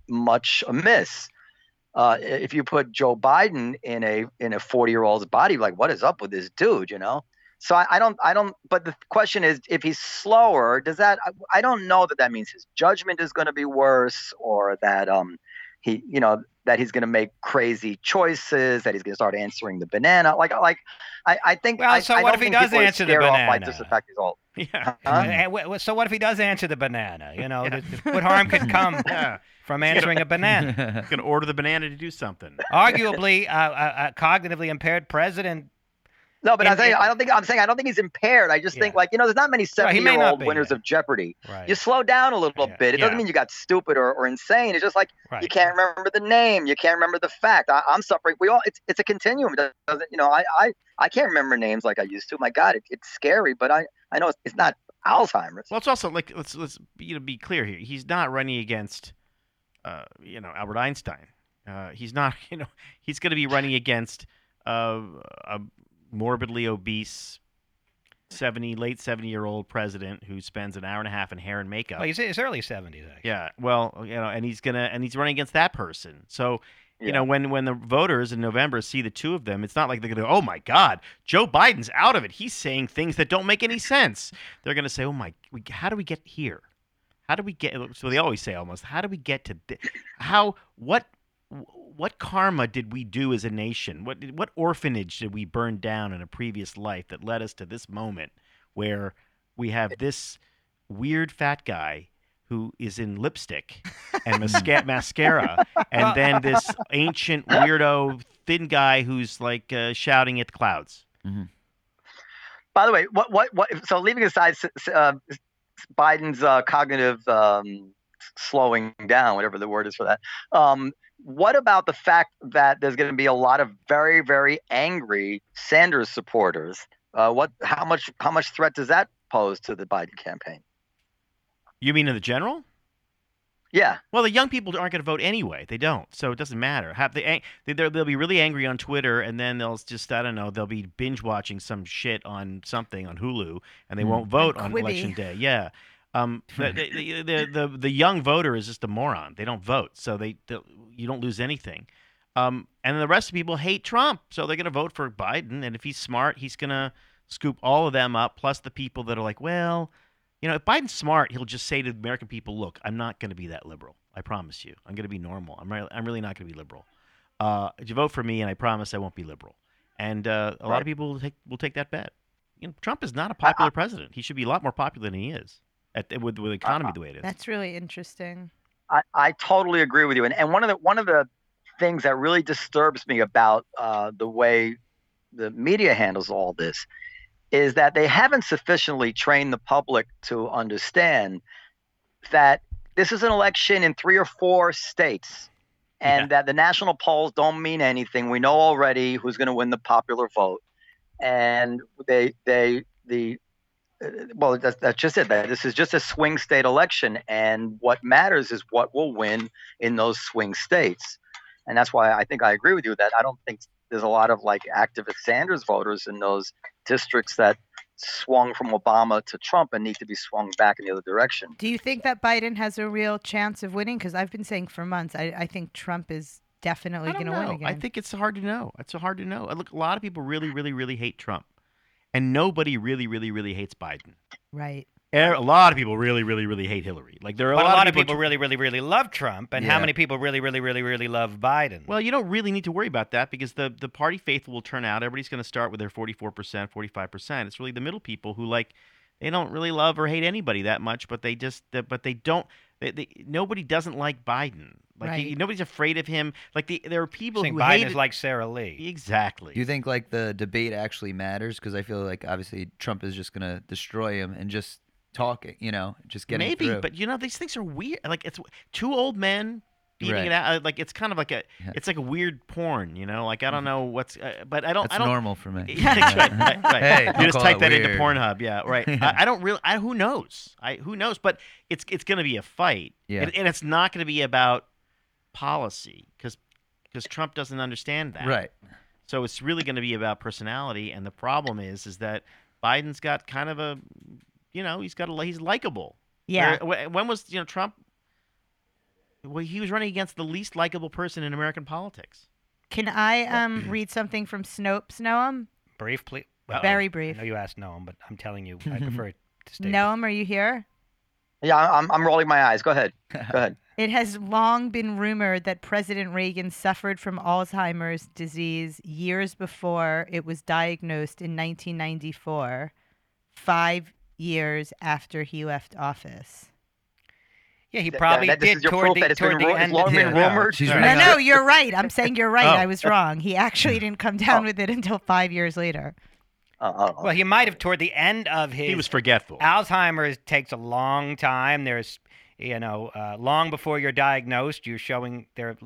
much amiss. Uh, if you put Joe Biden in a in a 40 year old's body, like what is up with this dude? You know. So I, I don't, I don't. But the question is, if he's slower, does that? I, I don't know that that means his judgment is going to be worse, or that um, he, you know, that he's going to make crazy choices, that he's going to start answering the banana. Like, like, I, I think. Well, so I what don't if he does answer the scared off by banana? just the fact he's old. Yeah. Huh? And wh- wh- so what if he does answer the banana? You know, th- th- what harm could come Yeah. from answering a banana? He's gonna order the banana to do something. Arguably, uh, a, a cognitively impaired president. No, but I'm saying in- I don't think I'm saying I don't think he's impaired. I just think like you know, there's not many 70 may year not old be, winners yeah. of Jeopardy. Right. You slow down a little Yeah. bit. It doesn't mean you got stupid or, or insane. It's just like right. you can't remember the name you can't remember the fact I, i'm suffering we all it's, it's a continuum it doesn't you know I, I i can't remember names like i used to my god it, it's scary but i i know it's, it's not alzheimer's Well, it's also like let's let's you know be clear here. He's not running against, uh, you know, Albert Einstein. Uh, he's not. You know, he's going to be running against uh, a morbidly obese seventy, late seventy-year-old president who spends an hour and a half in hair and makeup. Well, he's in his early 70s, actually. Yeah, well, you know, and he's gonna and he's running against that person. So, you Yeah. know, when when the voters in November see the two of them, it's not like they're gonna, oh my God, Joe Biden's out of it. He's saying things that don't make any sense. They're gonna say, oh my, we, how do we get here? How do we get? So they always say almost, how do we get to? Thi- how what what karma did we do as a nation? What what orphanage did we burn down in a previous life that led us to this moment where we have this weird fat guy who is in lipstick and masca- mascara, and then this ancient weirdo thin guy who's like uh, shouting at the clouds. By the way, what what what? So leaving aside s- s- uh, Biden's uh, cognitive um, slowing down, whatever the word is for that. Um, what about the fact that there's going to be a lot of very very angry Sanders supporters? Uh, what? How much? How much threat does that pose to the Biden campaign? You mean in the general? Yeah, Well, the young people aren't going to vote anyway. They don't, so it doesn't matter. Have they? ang- they- They'll, they'll be really angry on Twitter, and then they'll just I don't know. They'll be binge watching some shit on something on Hulu, and they Mm. won't vote On on Quibi. election day. Yeah. Um, the, the, the, the the young voter is just a moron. They don't vote, so they, they you don't lose anything. Um, and the rest of people hate Trump, so they're going to vote for Biden. And if he's smart, he's going to scoop all of them up, plus the people that are like, well, you know, if Biden's smart, he'll just say to the American people, "Look, I'm not going to be that liberal. I promise you. I'm going to be normal. I'm re- I'm really not going to be liberal. Uh, you vote for me, and I promise I won't be liberal." And uh, a lot of people will take will take that bet. You know, Trump is not a popular president. He should be a lot more popular than he is at, with with the economy the way it is. That's really interesting. I, I totally agree with you. And and one of the one of the things that really disturbs me about uh, the way the media handles all this is that they haven't sufficiently trained the public to understand that this is an election in three or four states and Yeah. that the national polls don't mean anything. We know already who's going to win the popular vote. And they they the uh, well that's, that's just it this is just a swing state election and what matters is what will win in those swing states and that's why i think i agree with you that i don't think there's a lot of like activist sanders voters in those districts that swung from obama to trump and need to be swung back in the other direction Do you think that Biden has a real chance of winning? Because I've been saying for months, I, I think Trump is definitely going to win again. I think it's hard to know. It's so hard to know. Look, a lot of people really, really, really hate Trump, and nobody really, really, really hates Biden. right. Er, A lot of people really, really, really hate Hillary. Like there are a But lot, of people. people really, really, really love Trump, and how many people really, really, really, really love Biden? well, you don't really need to worry about that because the the party faithful will turn out. Everybody's going to start with their forty four percent, forty five percent. It's really the middle people who like they don't really love or hate anybody that much, but they just but they don't. They, they, nobody doesn't like Biden. Like Right. he- nobody's afraid of him. Like the, there are people saying who Biden hate is like Sarah Lee. exactly. Do you think like the debate actually matters? Because I feel like obviously Trump is just gonna destroy him and just talking, you know, just getting Maybe, through. but you know these things are weird. Like it's two old men beating Right. it out. uh, Like it's kind of like a Yeah. it's like a weird porn. You know, like I don't know what's. Uh, but I don't. that's I don't. normal for me. Yeah, right, right, right. Hey, you just call type it that into. Pornhub. Yeah, right. I, I don't really. I, who knows? I who knows? But it's it's going to be a fight. Yeah. And, and it's not going to be about policy because because Trump doesn't understand that. Right. So it's really going to be about personality. And the problem is, is that Biden's got kind of a, you know, he's got a he's likable. Yeah. Where- When was you know Trump? Well, he was running against the least likable person in American politics. Can I um read something from Snopes, Noam? Brief, please. Well, Very I brief. know you asked Noam, but I'm telling you, I prefer it to stay. Noam, are you here? yeah i'm, I'm rolling my eyes go ahead go ahead It has long been rumored that President Reagan suffered from Alzheimer's disease years before it was diagnosed in 1994, five years after he left office. Yeah, he probably that- this did toward the, toward the ru- end. long of been the- rumored? She's Sorry. No, no, you're right. I'm saying you're right. Oh. I was wrong. He actually didn't come down Oh. with it until five years later. uh, uh, uh. Well, he might have toward the end of his. He was forgetful. Alzheimer's takes a long time. There's, you know, uh, long before you're diagnosed, you're showing there,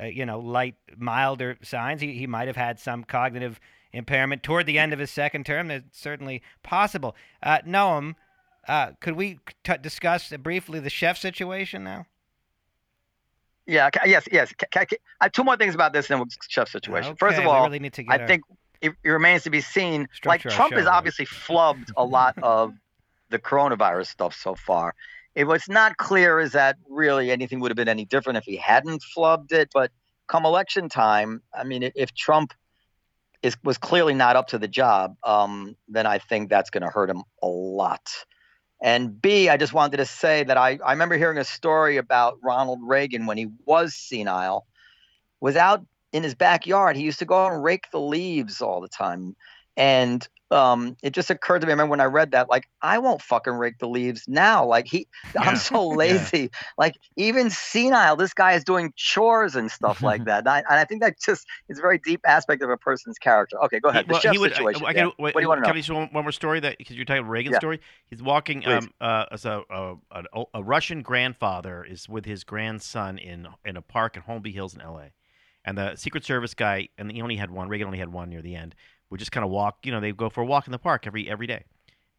uh, you know, light, milder signs. He, he might have had some cognitive impairment toward the end of his second term. That's certainly possible. Uh, Noam, uh, could we t- discuss briefly the chef situation now? yeah yes yes I have two more things about this and chef situation first of all really I our- think it, it remains to be seen. Structure like Trump has right? obviously flubbed a lot of the coronavirus stuff so far. It was not clear is that really anything would have been any different if he hadn't flubbed it. But come election time, I mean, if Trump is was clearly not up to the job, um, then I think that's going to hurt him a lot. And B, I just wanted to say that I, I remember hearing a story about Ronald Reagan when he was senile. Was out in his backyard. He used to go out and rake the leaves all the time. And um, it just occurred to me, I remember when I read that, like, I won't fucking rake the leaves now. Like, he, Yeah. I'm so lazy. Like, even senile, this guy is doing chores and stuff like that. And I, and I think that just is a very deep aspect of a person's character. Okay, go ahead. He- well, the chef would, situation. I, Dan. can, wait, what do you want to know? can? I just one, one more story that because you're talking about Reagan's Yeah. story. He's walking. Um, uh, as a, a, a a Russian grandfather is with his grandson in in a park in Holmby Hills in L.A. And the Secret Service guy, and he only had one. Reagan only had one near the end. Would just kind of walk. You know, they go for a walk in the park every every day.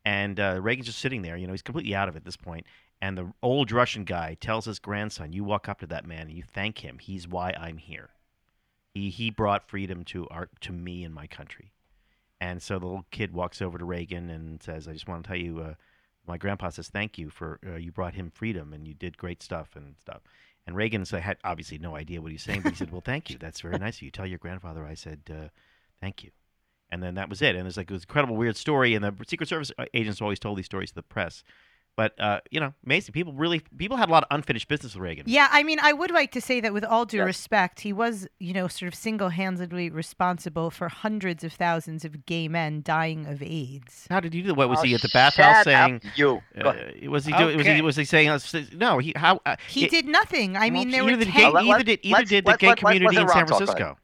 And uh, Reagan's just sitting there. You know, he's completely out of it at this point. And the old Russian guy tells his grandson, "You walk up to that man and you thank him. He's why I'm here. He he brought freedom to our to me and my country." And so the little kid walks over to Reagan and says, "I just want to tell you, uh, my grandpa says thank you for uh, you brought him freedom and you did great stuff and stuff." And Reagan said, I had obviously no idea what he's saying, but he said, "Well, thank you. That's very nice of you. Tell your grandfather I said uh, thank you." And then that was it. And it's like it was an incredible weird story. And the Secret Service uh, agents always told these stories to the press. But uh, you know, amazing. People really people had a lot of unfinished business with Reagan. Yeah, I mean, I would like to say that with all due Yes. respect, he was, you know, sort of single handedly responsible for hundreds of thousands of gay men dying of AIDS. How did you do that? What was Oh, he at the bathhouse saying? you? Uh, was he doing? Was he was he saying? uh, no, he how uh, He it- did nothing. I mean, well, there either were did 10 gay, Let- either did either let's- did the let's- gay let's- let's community in San Rob talk. Francisco.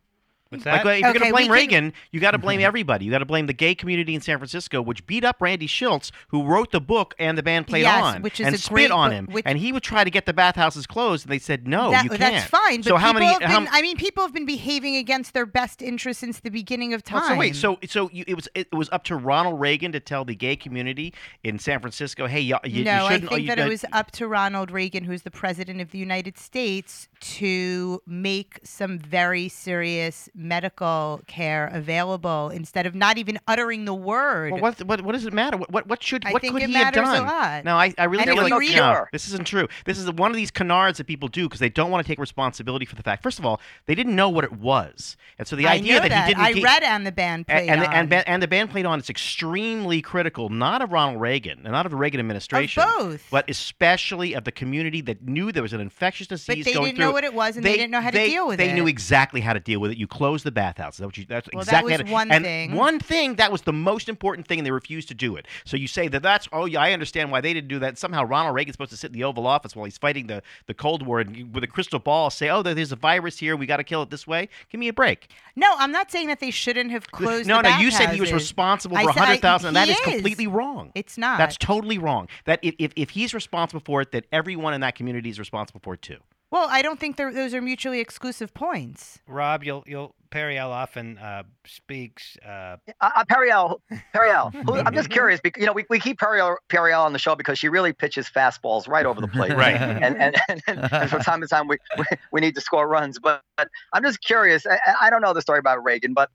What's that? uh, if you're gonna we blame can- Reagan, you got to blame everybody. You got to blame the gay community in San Francisco, which beat up Randy Shilts, who wrote the book and the band played Yes, on, which is and spit great on him. which- and he would try to get the bathhouses closed, and they said no, that, you can't. That's fine. But so how many? have how been, I mean, people have been behaving against their best interests since the beginning of time. Well, so wait, so so you, it was it was up to Ronald Reagan to tell the gay community in San Francisco, hey, y'all, you, no, you I shouldn't. think you, that it uh, was up to Ronald Reagan, who's the president of the United States, to make some very serious medical care available instead of not even uttering the word. Well, what, what what does it matter? What what, what should I what could he have done? No, I, I really And feel if like no, this isn't true. This is one of these canards that people do because they don't want to take responsibility for the fact. First of all, they didn't know what it was, and so the I idea that, that. he didn't. I read and the band played and, the, on. and, ba- and the band played on. It's extremely critical, not of Ronald Reagan, and not of the Reagan administration, both. but especially of the community that knew there was an infectious but disease they going didn't through. Know what it was and they, didn't know how to deal with they it. They knew exactly how to deal with it. You close the bathhouse. That's what you. That's Well, that exactly. was how to- one and thing. One thing that was the most important thing, and they refused to do it. So you say that that's. Oh yeah, I understand why they didn't do that. Somehow Ronald Reagan's supposed to sit in the Oval Office while he's fighting the the Cold War and with a crystal ball say, oh, there's a virus here. We got to kill it this way. Give me a break. no, I'm not saying that they shouldn't have closed. no, no. You said he was responsible for a hundred thousand, and that is is. completely wrong. It's not. That's totally wrong. That if, if, if he's responsible for it, that everyone in that community is responsible for it too. Well, I don't think those are mutually exclusive points. Rob, you'll you'll Periel often uh, speaks. Uh, Uh, uh, Periel, Periel. I'm just curious because you know we, we keep Periel Periel on the show because she really pitches fastballs right over the plate. Right. and, and, and, and from time to time we, we, we need to score runs. But, but I'm just curious. I, I don't know the story about Reagan, but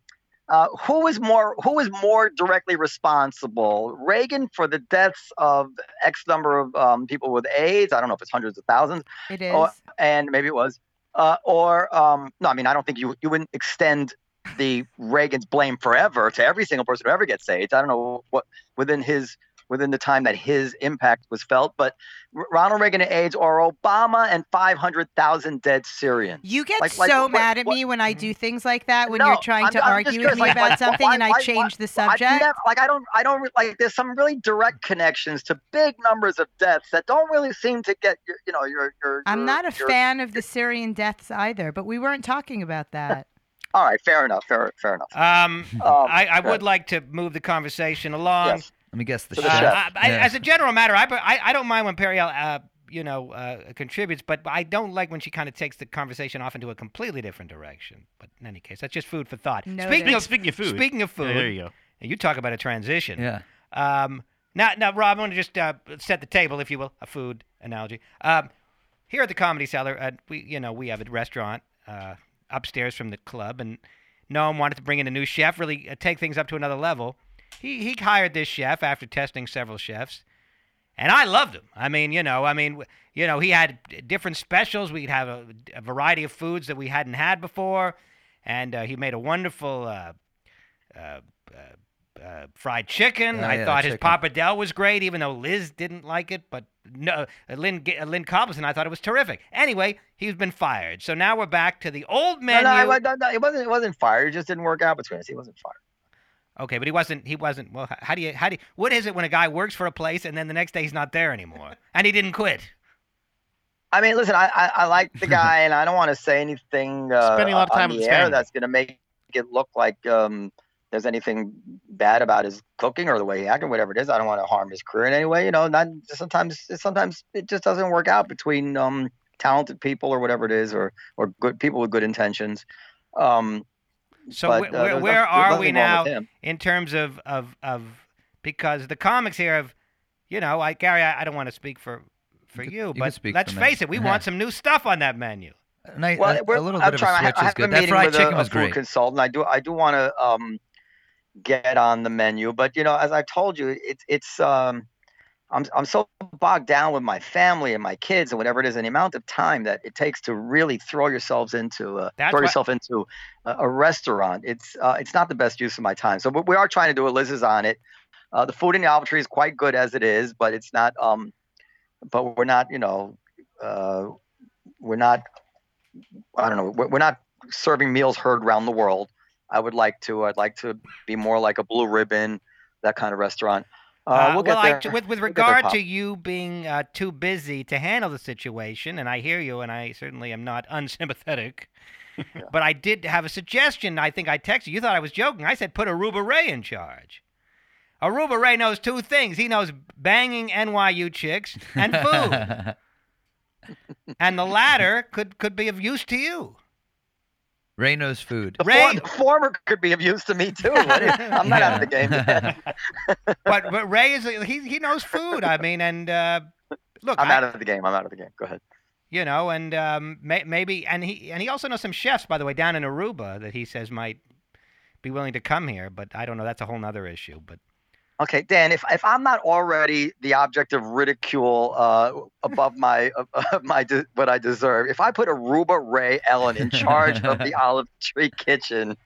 uh, who is more who is more directly responsible? Reagan for the deaths of X number of um, people with AIDS. I don't know if it's hundreds of thousands, It is. Oh, and maybe it was, uh, or um, no. I mean, I don't think you you wouldn't extend the Reagan's blame forever to every single person who ever gets AIDS. I don't know what within his within the time that his impact was felt, but Ronald Reagan and AIDS or Obama and 500,000 dead Syrians. You get Like- like so what- mad at what- me when I do things like that, when No, you're trying I'm- to I'm argue with me like, about like, something why- and I why- change the I subject. never- like I don't, I don't like. There's some really direct connections to big numbers of deaths that don't really seem to get your, you know, your, your. I'm your- not a your- fan of the Syrian deaths either, but we weren't talking about that. All right, fair enough, fair, fair enough. um, Um, I, I would like to move the conversation along. Yes. Let me guess the To the Uh, chef. chef. I, I, Yeah. As a general matter, I, I, I don't mind when Periel, uh, you know, uh, contributes, but I don't like when she kind of takes the conversation off into a completely different direction. But in any case, that's just food for thought. Noted. Speaking of Speaking of food. speaking of Yeah, food, there you go. you talk about a transition. yeah. Um, now, now, Rob, I want to just uh, set the table, if you will, a food analogy. Um, here at the Comedy Cellar, uh, we, you know, we have a restaurant uh, upstairs from the club, and Noam wanted to bring in a new chef, really uh, take things up to another level. He he hired this chef after testing several chefs, and I loved him. I mean, you know, I mean, you know, he had different specials. We'd have a, a variety of foods that we hadn't had before, and uh, he made a wonderful uh, uh, uh, uh, fried chicken. Oh, I yeah, thought his chicken. pappardelle was great, even though Liz didn't like it. But no, uh, Lynn Lynn Cobbleton, I thought it was terrific. Anyway, he's been fired, so now we're back to the old No, menu. no, I- no, no, it wasn't. It wasn't fired. It just didn't work out between us. He wasn't fired. Okay, but he wasn't. He wasn't. Well, how do you? How do? You, what is it when a guy works for a place and then the next day he's not there anymore, and he didn't quit? I mean, listen, I I, I like the guy, and I don't want to say anything uh, Spending a lot of time on the air that's going to make it look like um, there's anything bad about his cooking or the way he acted, whatever it is. I don't want to harm his career in any way. You know, not sometimes sometimes it just doesn't work out between um, talented people or whatever it is, or or good people with good intentions. Um, So but, wh- uh, where, where are we now in terms of of of because the comics here have, you know, I Gary, I, I don't want to speak for for You could- you, you but speak let's face it, we want some new stuff on that menu. A, nice, Well, a, we're, a little I'm bit of trying. a I switch ha- I is have a good. That meeting fried with chicken a, a was food great. consultant. I do. I do want to um, get on the menu, but you know, as I told you, it's it's um, I'm I'm so bogged down with my family and my kids and whatever it is, and the amount of time that it takes to really throw yourselves into uh, That's throw why- yourself into a, a restaurant. It's uh, it's not the best use of my time. So, but we are trying to do it. Liz is on it. Uh, the food in the Olive Tree is quite good as it is, but it's not. Um, but we're not. You know, uh, we're not. I don't know. We're, we're not serving meals heard around the world. I would like to. I'd like to be more like a Blue Ribbon, that kind of restaurant. Uh, we'll get well. I, with with We'll regard to you being uh, too busy to handle the situation, and I hear you, and I certainly am not unsympathetic. But I did have a suggestion. I think I texted you. You thought I was joking. I said put Aruba Ray in charge. Aruba Ray knows two things. He knows banging NYU chicks and food, and the latter could could be of use to you. Ray knows food. the, Ray- for- the former could be of use to me too. I'm not out of the game. But but Ray is he he knows food. I mean, and uh, look, I'm I- out of the game. I'm out of the game. Go ahead. you know, and um, may, maybe, and he and he also knows some chefs, by the way, down in Aruba that he says might be willing to come here. But I don't know. That's a whole nother issue. But Okay, Dan. If if I'm not already the object of ridicule uh, above my uh, my de- what I deserve, if I put Aruba Ray Ellen in charge of the Olive Tree Kitchen,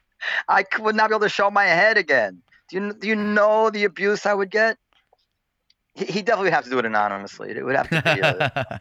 I would not be able to show my head again. Do you do you know the abuse I would get? He, he definitely would have to do it anonymously. It would have to be. A,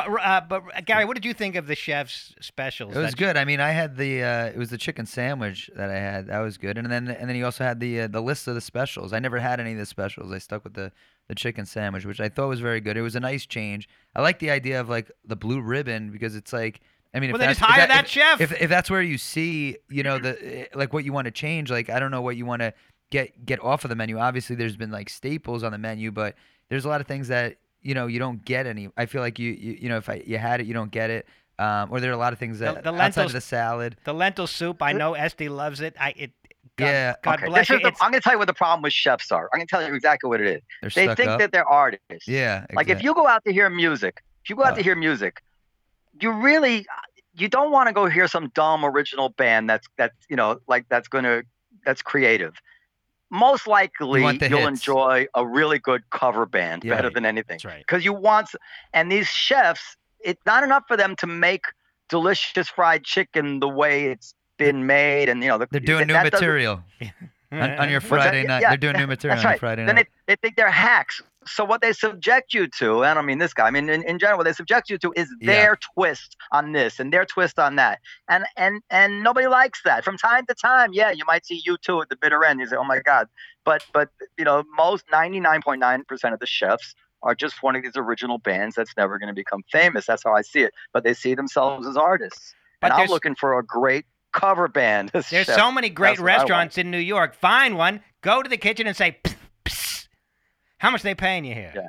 uh, but uh, Gary, what did you think of the chef's specials? It was good. I mean, I had the uh, it was the chicken sandwich that I had. That was good. And then and then he also had the uh, the list of the specials. I never had any of the specials. I stuck with the the chicken sandwich, which I thought was very good. It was a nice change. I like the idea of like the blue ribbon because it's like I mean, Well, if that's, just hire that, that if, chef. If, if that's where you see, you know, the eh, like what you want to change, like I don't know what you want to get get off of the menu. Obviously, there's been like staples on the menu, but there's a lot of things that you know you don't get any. I feel like you you, you know if I, you had it, you don't get it. Um, or there are a lot of things that the outside lentils- of the salad. the lentil soup. I know Esty loves it. I it. God, Yeah. God okay, bless this you. the, I'm going to tell you what the problem with chefs are. I'm going to tell you exactly what it is. They're They think up. that they're artists. yeah, Like if you go out to hear music, if you go out Oh. to hear music, you really you don't want to go hear some dumb original band that's that's you know like that's going to that's creative. Most likely, you'll hits. enjoy a really good cover band Yeah. better than anything That's right. because you want. And these chefs, it's not enough for them to make delicious fried chicken the way it's been made, and you know the, they're doing new material on, on your that? Friday night. Yeah, they're doing new material on right. your Friday then night. they, they think they're hacks. So what they subject you to, and I mean this guy, I mean in, in general, what they subject you to is Yeah. their twist on this and their twist on that. And and and nobody likes that. From time to time, yeah, you might see U2 at the bitter end. You say, Oh my God. But but you know, most ninety nine point nine percent of the chefs are just one of these original bands that's never going to become famous. That's how I see it. But they see themselves as artists. But and I'm looking for a great cover band. There's chef. so many great That's what I want. restaurants in New York. Find one, go to the kitchen and say, "Psst, psst." how much they paying you here? Yeah.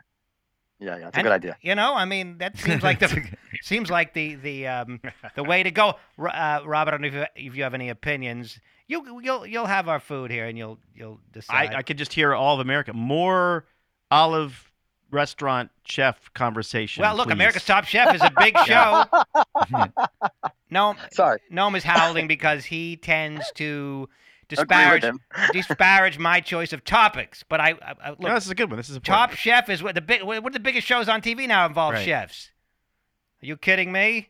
Yeah, yeah, it's a And, good idea. You know, I mean, that seems like the seems like the the um, the way to go. Ro- Uh, Rob, I don't know if you, if you have any opinions. You you'll you'll have our food here, and you'll you'll decide. I, I could just hear all of America. More olive restaurant chef conversation. Well, look, please. America's Top Chef is a big show. no, Sorry. Noam is howling because he tends to disparage disparage my choice of topics. But I, I, I look, No, this is a good one. This is a Top Chef is what the big what are the biggest shows on TV now involve Right. chefs. Are you kidding me?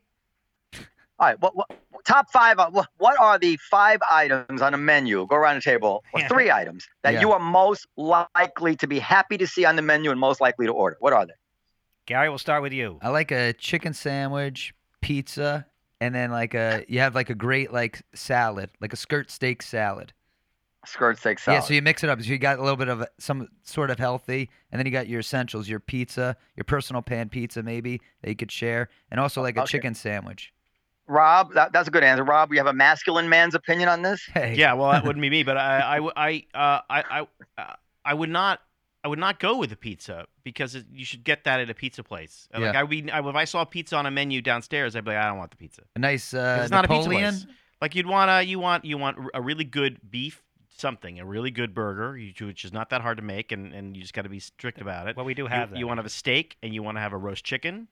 All right. What, what top five? uh, What, what are the five items on a menu? Go around the table. Or Yeah. three items that Yeah. you are most likely to be happy to see on the menu and most likely to order. What are they? Gary, we'll start with you. I like a chicken sandwich, pizza, and then like a you have like a great like salad, like a skirt steak salad. Skirt steak salad. Yeah, so you mix it up. So you got a little bit of some sort of healthy, and then you got your essentials, your pizza, your personal pan pizza maybe that you could share, and also like a Okay. chicken sandwich. Rob, that, that's a good answer. Rob, we have a masculine man's opinion on this. Hey. Yeah, well, that wouldn't be me, but I, I, w- I, uh, I, I, uh, I would not, I would not go with a pizza because it, you should get that at a pizza place. Uh, Like Yeah. I would, be- I, if I saw pizza on a menu downstairs, I'd be like, I don't want the pizza. A nice uh, it's not a pizza place. Like you'd want a, you want, you want a really good beef something, a really good burger, which is not that hard to make, and, and you just got to be strict about it. Well, we do You- have you, that. want to have a steak, and you want to have a roast chicken,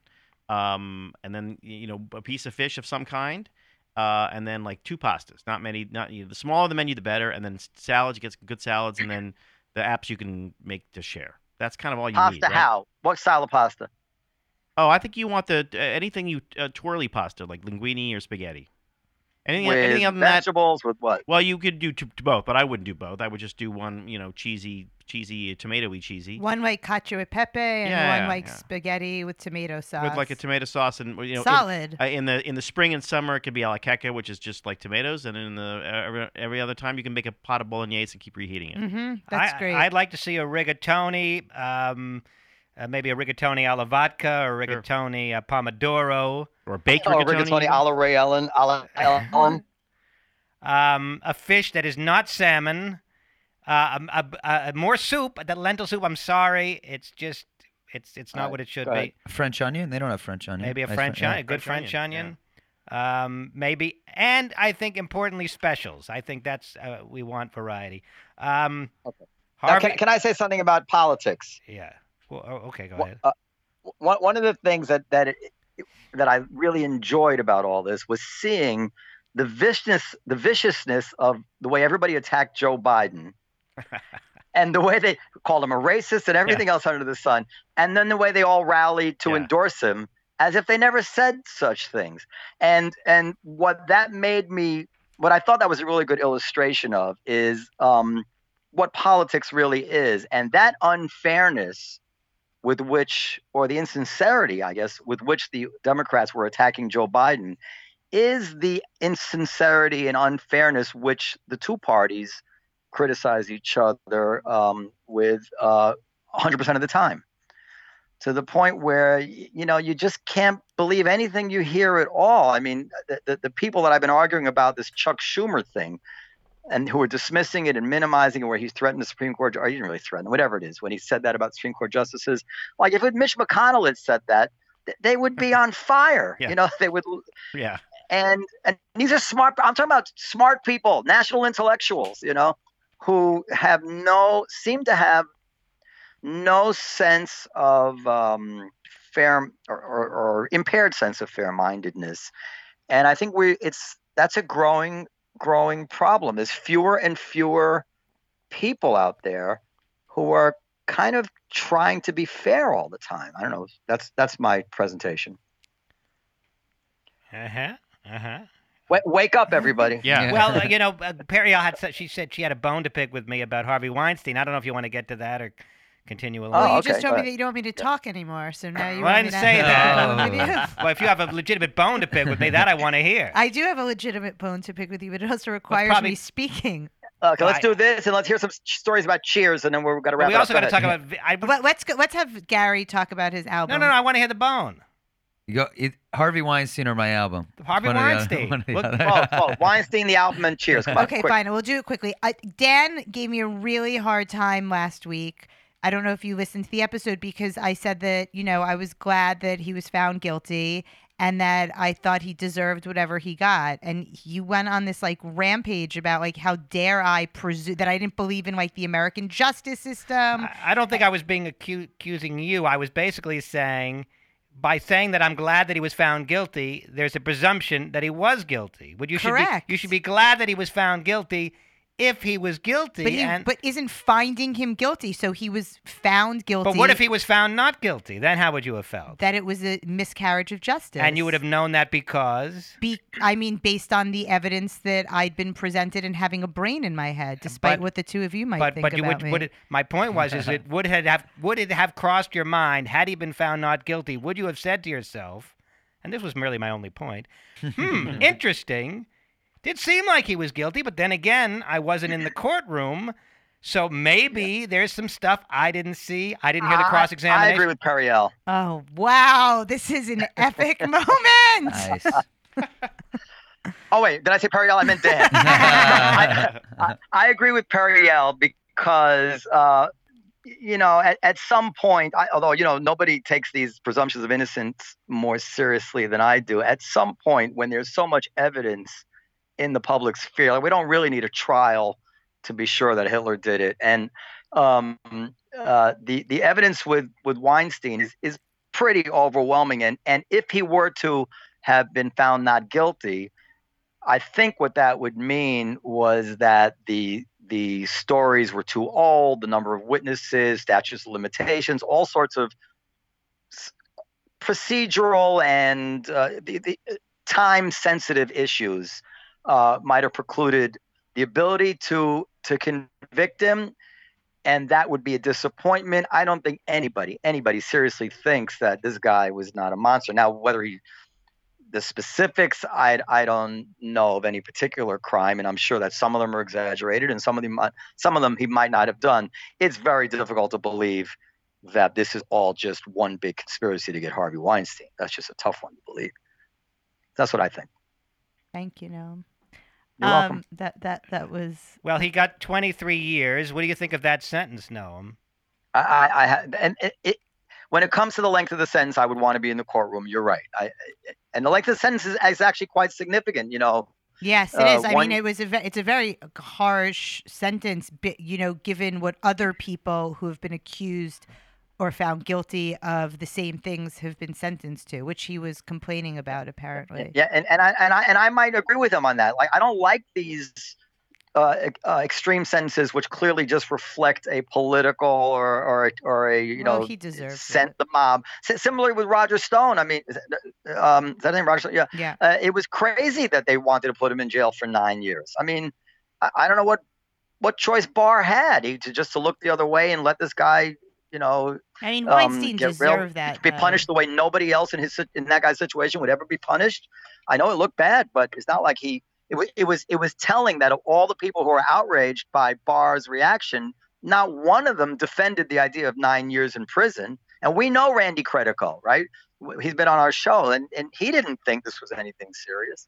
um, and then you know a piece of fish of some kind, uh, and then like two pastas. Not many. Not you know, the smaller the menu, the better. And then salads, you get good salads, and then the apps you can make to share. That's kind of all you Pasta need. right? how? What style of pasta? Oh, I think you want the uh, anything you uh, twirly pasta like linguine or spaghetti. Anything, with anything other than that. with what? Well, you could do t- t- both, but I wouldn't do both. I would just do one, you know, cheesy, cheesy, tomatoey cheesy. One like cacio e pepe and Yeah, one like yeah. spaghetti with tomato sauce. with like a tomato sauce and you know in- Solid. Uh, in the in the spring and summer, it could be alla checca, which is just like tomatoes, and in the uh, every, every other time, you can make a pot of bolognese and keep reheating it. mm-hmm. That's I, great. I'd like to see a rigatoni, um, uh, maybe a rigatoni alla vodka or Sure. rigatoni uh, pomodoro, Or baked Oh, rigatoni. rigatoni a Ray Ellen. A la Ellen. um, a fish that is not salmon, uh, a, a, a, a more soup, that lentil soup. I'm sorry, it's just it's it's not Alright, what it should go be. French onion? They don't have French onion. Maybe a Nice French onion, yeah. a good French French onion, onion. Um, maybe, and I think importantly specials. I think that's uh, we want variety. Um, Okay. Now, can, can I say something about politics? yeah. Well, oh, okay, go ahead. uh, one one of the things that that it, that I really enjoyed about all this was seeing the viciousness the viciousness of the way everybody attacked Joe Biden. And the way they called him a racist and everything else under the sun, and then the way they all rallied to Yeah. endorse him, as if they never said such things. And and what that made me, what I thought that was a really good illustration of, is um, what politics really is, and that unfairness with which, or the insincerity, I guess, with which the Democrats were attacking Joe Biden, is the insincerity and unfairness which the two parties criticize each other um, with uh, 100% of the time. To the point where you know you just can't believe anything you hear at all. I mean, the, the, the people that I've been arguing about this Chuck Schumer thing, and who are dismissing it and minimizing it, where he's threatened the Supreme Court, or he didn't really threaten, whatever it is, when he said that about Supreme Court justices. Like if it Mitch McConnell had said that, th- they would be on fire. Yeah. You know, they would Yeah. and and these are smart i'm talking about smart people national intellectuals you know who have no seem to have no sense of um, fair or, or, or impaired sense of fair-mindedness and i think we it's that's a growing growing problem there's fewer and fewer people out there who are kind of trying to be fair all the time i don't know that's that's my presentation Uh huh. Uh huh. Wa- wake up everybody Yeah. Yeah. Well, uh, you know, uh, Perry had said she said she had a bone to pick with me about Harvey Weinstein. I don't know if you want to get to that or continue along. well, Oh, you okay, just told me that you don't want me to talk anymore, so now you Well, I want me didn't to say have that. a bone with you. well, if you have a legitimate bone to pick with me, that I want to hear. I do have a legitimate bone to pick with you, but it also requires probably- me speaking. Okay, let's do this and let's hear some stories about Cheers, and then we're gonna wrap we it also got to talk about. I, But let's go, let's have Gary talk about his album. no, no. no I want to hear the bone. You go it, Harvey Weinstein or my album. Harvey One or the other- Weinstein. one or the Look- Oh, oh, Weinstein, the album, and Cheers. Come on, Okay, quick. fine. We'll do it quickly. Uh, Dan gave me a really hard time last week. I don't know if you listened to the episode because I said that, you know, I was glad that he was found guilty and that I thought he deserved whatever he got. And you went on this like rampage about like how dare I presume that I didn't believe in like the American justice system. I, I don't think I was being acu- accusing you. I was basically saying, by saying that I'm glad that he was found guilty, there's a presumption that he was guilty. Would you should be, you should be glad that he was found guilty if he was guilty. but he, and, but isn't finding him guilty? So he was found guilty. but what if he was found not guilty? Then how would you have felt? that it was a miscarriage of justice? And you would have known that because. Be, I mean, based on the evidence that I'd been presented and having a brain in my head, despite But- what the two of you might but think but you about would, me. would it, my point was is it would have would it have crossed your mind had he been found not guilty? Would you have said to yourself, and this was merely my only point, hmm, interesting. Did seem like he was guilty, but then again, I wasn't in the courtroom, so maybe there's some stuff I didn't see. I didn't hear the cross examination. I agree with Periel. oh wow, this is an epic moment. Nice. Oh wait, did I say Periel? I meant Dan. I, I, I agree with Periel because uh, you know at, at some point, I, although you know nobody takes these presumptions of innocence more seriously than I do. At some point, when there's so much evidence in the public sphere, like, we don't really need a trial to be sure that Hitler did it. And um, uh, the the evidence with with Weinstein is is pretty overwhelming. And and if he were to have been found not guilty, I think what that would mean was that the the stories were too old, the number of witnesses, statutes of limitations, all sorts of procedural and uh, the, the time sensitive issues uh, might have precluded the ability to to convict him and that would be a disappointment. I don't think anybody anybody seriously thinks that this guy was not a monster. Now whether he the specifics i i don't know of any particular crime and i'm sure that some of them are exaggerated and some of them some of them he might not have done. It's very difficult to believe that this is all just one big conspiracy to get harvey weinstein. That's just a tough one to believe. That's what i think. Thank you, Noam. You're welcome. Um, that that that was well, he got 23 years. What do you think of that sentence, Noam? I, I, I and it, it, when it comes to the length of the sentence, I would want to be in the courtroom. You're right. I, I- and the length of the sentence is, is actually quite significant. You know, Yes, it Uh, is. I one- mean, it was a ve- it's a very harsh sentence, you know, given what other people who have been accused or found guilty of the same things have been sentenced to, which he was complaining about apparently. yeah, and, and I and I and I might agree with him on that. Like, I don't like these uh, uh, extreme sentences, which clearly just reflect a political or or a- or a you Well, know he deserves sent it. the mob. S- similarly with Roger Stone. I mean, is that- um, is that name Roger? Stone? Yeah. Yeah. uh, it was crazy that they wanted to put him in jail for nine years. I mean, I, I don't know what what choice Barr had he, to just to look the other way and let this guy, you know, I mean, um, Weinstein get real- deserved that. be though. punished the way nobody else in his in that guy's situation would ever be punished. I know it looked bad, but it's not like he. It was it was it was telling that of all the people who were outraged by Barr's reaction, not one of them defended the idea of nine years in prison. And we know Randy Credico, right? He's been on our show, and and he didn't think this was anything serious.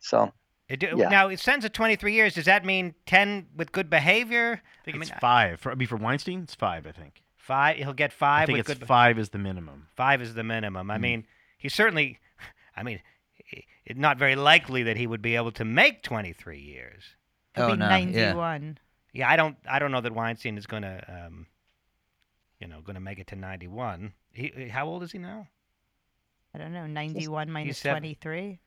So It do- Yeah. Now, it sends of 23 years. Does that mean 10 with good behavior? I think I it's mean, five. For, I mean, for Weinstein, it's five. I think. Five. He'll get five. I five think with it's good. five is the minimum. Five is the minimum. I Mm. mean, he certainly. I mean, it's not very likely that he would be able to make 23 years. He'll Oh, be no, yeah. 91. Yeah, I don't. I don't know that Weinstein is going to, um, you know, going to make it to 91. He, how old is he now? I don't know, 91 minus seven- 23.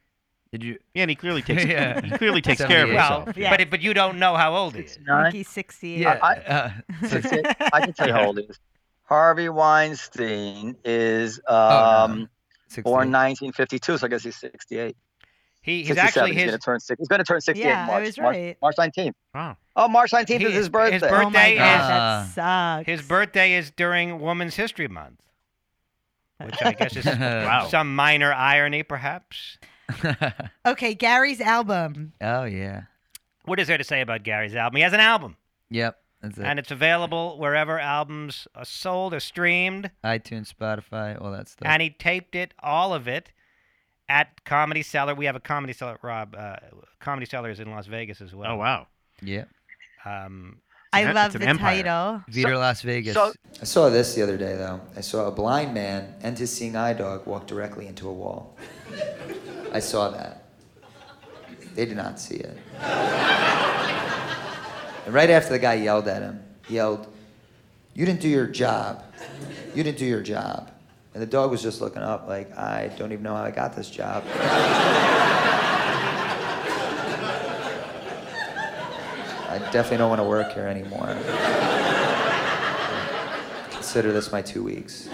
Did you? Yeah, and he clearly takes Yeah. he clearly takes care of 78. Well, himself. Yeah. but but you don't know how old he is. I think he's 68. Yeah. I- uh, I can tell you how old he is. Harvey Weinstein is Oh, no. um, 68. born 1952, so I guess he's 68. He, he's 67. actually he's his going to turn six. He's going to turn 68 Yeah, in I March. was right. March 19th. Wow. Oh, March 19th He- is his his birthday. birthday- oh my is- gosh, Ah. that sucks. his birthday is during Women's History Month, which I guess is Wow. some minor irony, perhaps. Okay, Gary's album. oh yeah. What is there to say about Gary's album? He has an album, Yep. That's it. and it's available wherever albums are sold or streamed. iTunes, Spotify, all that stuff. And he taped it, all of it, at Comedy Cellar. We have a Comedy Cellar, Rob. Uh, Comedy Cellar is in Las Vegas as well. Oh wow. yeah. Um, I an- love the empire. title. Vita Las Vegas. so- I saw this the other day, though. I saw a blind man and his seeing eye dog walk directly into a wall. I saw that. They did not see it. And right after the guy yelled at him, yelled, You didn't do your job. You didn't do your job. And the dog was just looking up, like, I don't even know how I got this job. I definitely don't want to work here anymore. Consider this my two weeks.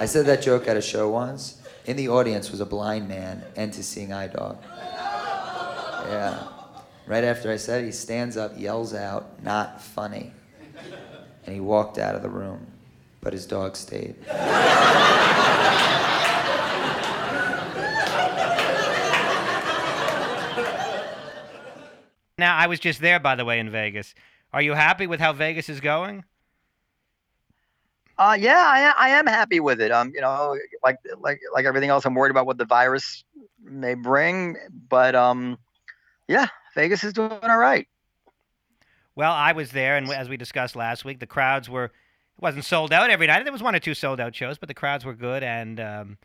I said that joke at a show once. In the audience was a blind man and his seeing eye dog. Yeah. Right after I said it, he stands up, yells out, not funny. And he walked out of the room. But his dog stayed. Now, I was just there, by the way, in Vegas. Are you happy with how Vegas is going? Uh, yeah, I, am- I am happy with it. Um, you know, like like like everything else, I'm worried about what the virus may bring, but um, yeah, Vegas is doing all right. Well, I was there, and as we discussed last week, the crowds were. It wasn't sold out every night. There was one or two sold out shows, but the crowds were good and um,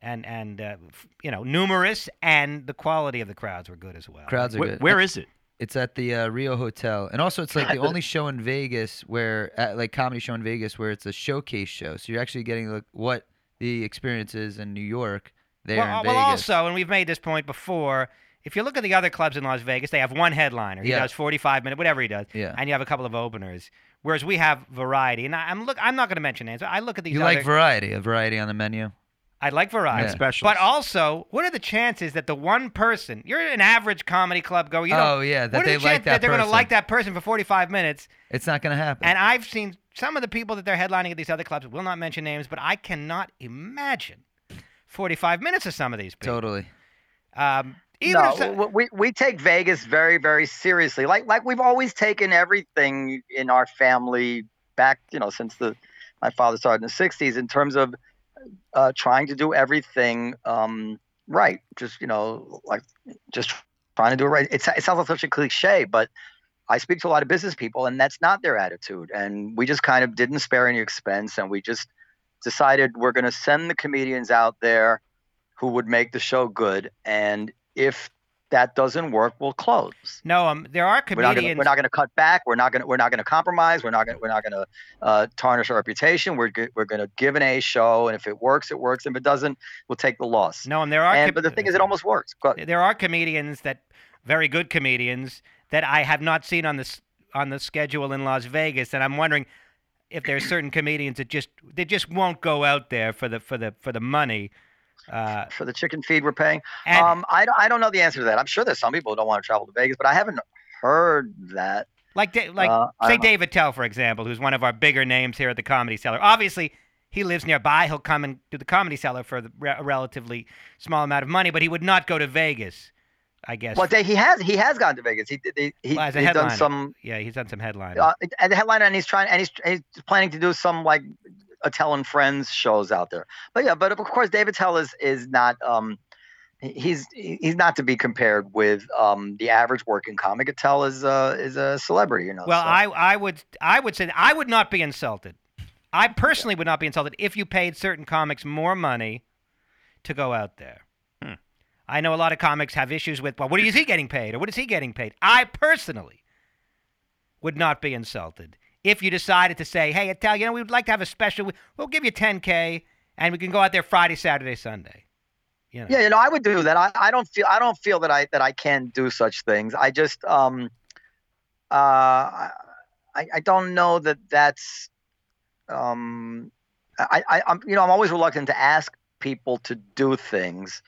and and uh, you know numerous, and the quality of the crowds were good as well. Crowds are Wh- good. where is it? It's at the uh, Rio Hotel, and also it's like the only show in Vegas where, like comedy show in Vegas, where it's a showcase show. So you're actually getting like what the experience is in New York there well, in uh, Vegas. well, also, and we've made this point before. If you look at the other clubs in Las Vegas, they have one headliner. He Yeah. does 45 minute, whatever he does, Yeah. and you have a couple of openers. Whereas we have variety, and I, I'm look. I'm not going to mention names. but I look at these. you other, like variety, a variety on the menu. I like variety, Yeah. Specials. but also, what are the chances that the one person you're an average comedy club goer? You know, oh yeah, that what are they the like chances that that they're person. going to like that person for 45 minutes? It's not gonna happen. And I've seen some of the people that they're headlining at these other clubs. Will not mention names, but I cannot imagine 45 minutes of some of these people. totally. Um, even no, so- we we take Vegas very very seriously. Like like we've always taken everything in our family back, you know, since the my father started in the '60s in terms of uh, trying to do everything um, right. Just you know, like just trying to do it right. It, it sounds like such a cliche, but I speak to a lot of business people, and that's not their attitude. And we just kind of didn't spare any expense, and we just decided we're going to send the comedians out there who would make the show good, and if that doesn't work, we'll close. no, um, there are We're not gonna comedians. we're not gonna cut back. We're not gonna we're not gonna compromise. We're not gonna we're not gonna uh, tarnish our reputation. We're go- we're gonna give an A show, and if it works, it works. If it doesn't, we'll take the loss. no, and there are. and com- but the thing is, it almost works. There are comedians that very good comedians that I have not seen on this on the schedule in Las Vegas, and I'm wondering if there's certain comedians that just they just won't go out there for the for the for the money. Uh, for the chicken feed we're paying. and um, I, don't- I don't know the answer to that. I'm sure there's some people who don't want to travel to Vegas, but I haven't heard that. like like uh, say. David Attell, for example, who's one of our bigger names here at the Comedy Cellar. Obviously, he lives nearby. He'll come and do the Comedy Cellar for re- a relatively small amount of money, but he would not go to Vegas. I guess. Well, they- he has he has gone to Vegas. He he, he Well, he's done some yeah, he's done some headlining. uh, and the headliner, and he's trying, and he's he's planning to do some like Attell and Friends shows out there. But yeah, but of course, David Attell is is not um he's he's not to be compared with um the average working comic. Attell is uh is a celebrity, you know. Well, so- I I would I would say I would not be insulted. I personally would not be insulted if you paid certain comics more money to go out there. Hmm. I know a lot of comics have issues with well, what is he getting paid or what is he getting paid? I personally would not be insulted if you decided to say, "Hey, Attell, you know, we would like to have a special. We'll give you 10k and we can go out there Friday, Saturday, Sunday." You know. Yeah, you know, I would do that. I, I don't feel I don't feel that I that I can do such things. I just um uh I I don't know that that's um I, I I'm you know I'm always reluctant to ask people to do things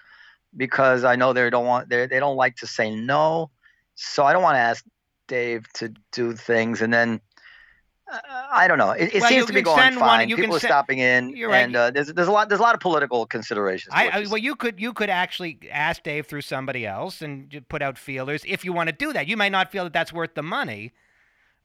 because I know they don't want they they don't like to say no. So I don't want to ask Dave to do things and then uh, I don't know. It, it Well, seems to be going send one- fine. you People are se- stopping in, You're right. and uh, there's there's a lot there's a lot of political considerations. I, I well, you could you could actually ask Dave through somebody else and put out feelers if you want to do that. You may not feel that that's worth the money,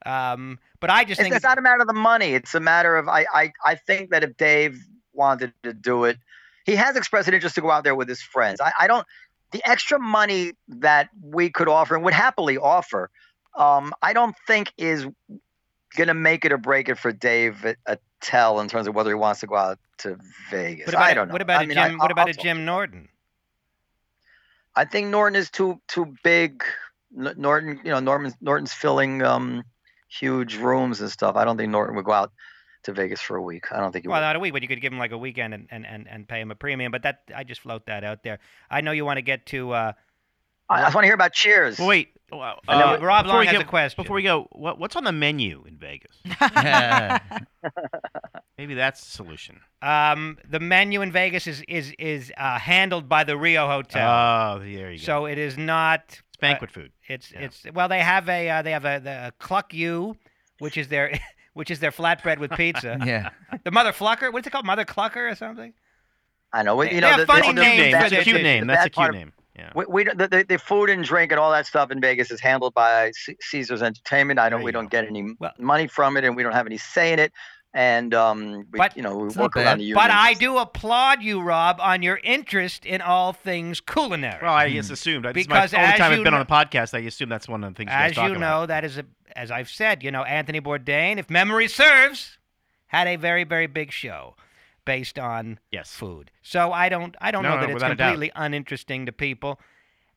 um, but I just It's, think it's not a matter of the money. It's a matter of I, I I think that if Dave wanted to do it, he has expressed an interest to go out there with his friends. I, I don't the extra money that we could offer and would happily offer, um, I don't think is going to make it or break it for Dave Attell in terms of whether he wants to go out to Vegas. What about I don't know. What about I a mean, Jim? what I'll- about a Jim Norton? I think Norton is too too big. Norton, you know, Norton's Norton's filling um, huge rooms and stuff. I don't think Norton would go out to Vegas for a week. I don't think he Well, would. not a week, but you could give him like a weekend and, and, and, and pay him a premium. But that I just float that out there. I know you want to get to. Uh, I, I just want to hear about Cheers. Wait. Well, uh, Rob before Long we has go- a question. Before we go, what, what's on the menu in Vegas? Maybe that's the solution. um, the menu in Vegas is is is uh, handled by the Rio Hotel, Oh, there you go. so it is not. it's banquet food. It's Yeah. it's well they have a uh, they have a the Cluck U, which is their which is their flatbread with pizza. yeah. the Mother Flucker, what's it called, Mother Clucker or something? I know. They- You they know, have the, funny the, names name. That's a cute name. That's a cute name. Yeah. We, we the, the, the food and drink and all that stuff in Vegas is handled by C- Caesar's Entertainment. I don't. you We don't go. get any Well- money from it, and we don't have any say in it. And um, we, But- you know, we work around the union. But I do applaud you, Rob, on your interest in all things culinary. Well, I just assumed. This Because is my only as time you I've been on a podcast. I assume that's one of the things you as talk you about. know, that is a, as I've said, you know, Anthony Bourdain, if memory serves, had a very, very big show based on Yes. food. So I don't, I don't No, know no, that it's without a doubt. completely uninteresting to people,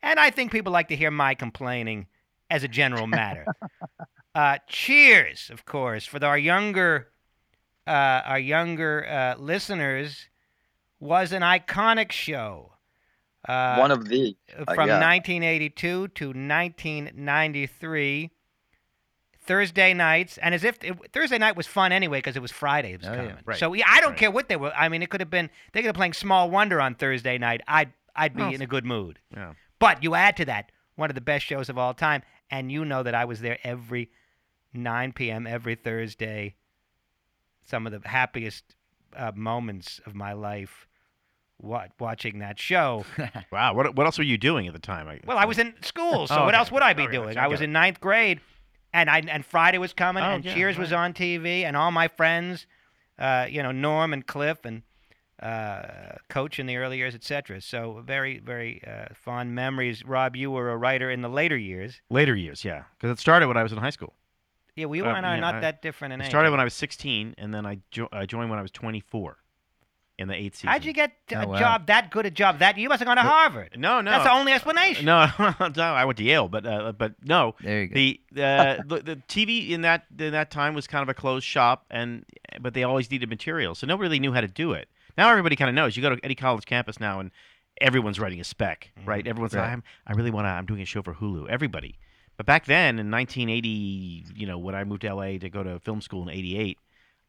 and I think people like to hear my complaining as a general matter. uh, cheers, of course, for our younger, uh, our younger uh, listeners, was an iconic show. Uh, one of the. from yeah. 1982 to 1993 thursday nights and as if it, thursday night was fun anyway because it was friday it was Oh, yeah. coming Right. so yeah, i don't Right. care what they were i mean it could have been they could have playing small wonder on thursday night i'd i'd be Well, in a good mood Yeah. but you add to that one of the best shows of all time and you know that i was there every 9 p.m every thursday some of the happiest uh, moments of my life wa- watching that show Wow. What What else were you doing at the time? I, well, I was in school, so Oh, what okay. else would I be All right, doing? I I was it. in ninth grade, and I and Friday was coming, Oh, and yeah, Cheers was on TV, and all my friends, uh, you know, Norm and Cliff and uh, Coach in the early years, etc. So very, very uh, fond memories. Rob, you were a writer in the later years. later years. Yeah, because it started when I was in high school. Yeah, we Uh, were not, yeah, not I- that different in It age. started when I was 16, and then I, jo- I joined when I was 24 in the eighth season. How'd you get a Oh, wow. job that good a job that you must have gone to Harvard? No, no. That's the only explanation. No, no, I went to Yale, but uh, but no. There you go. The uh, the the TV in that in that time was kind of a closed shop, and but they always needed material, so nobody really knew how to do it. Now everybody kind of knows. You go to any College campus now, and everyone's writing a spec, right? Everyone's like, I'm, I really want to. I'm doing a show for Hulu. Everybody. But back then, in 1980, you know, when I moved to LA to go to film school in '88,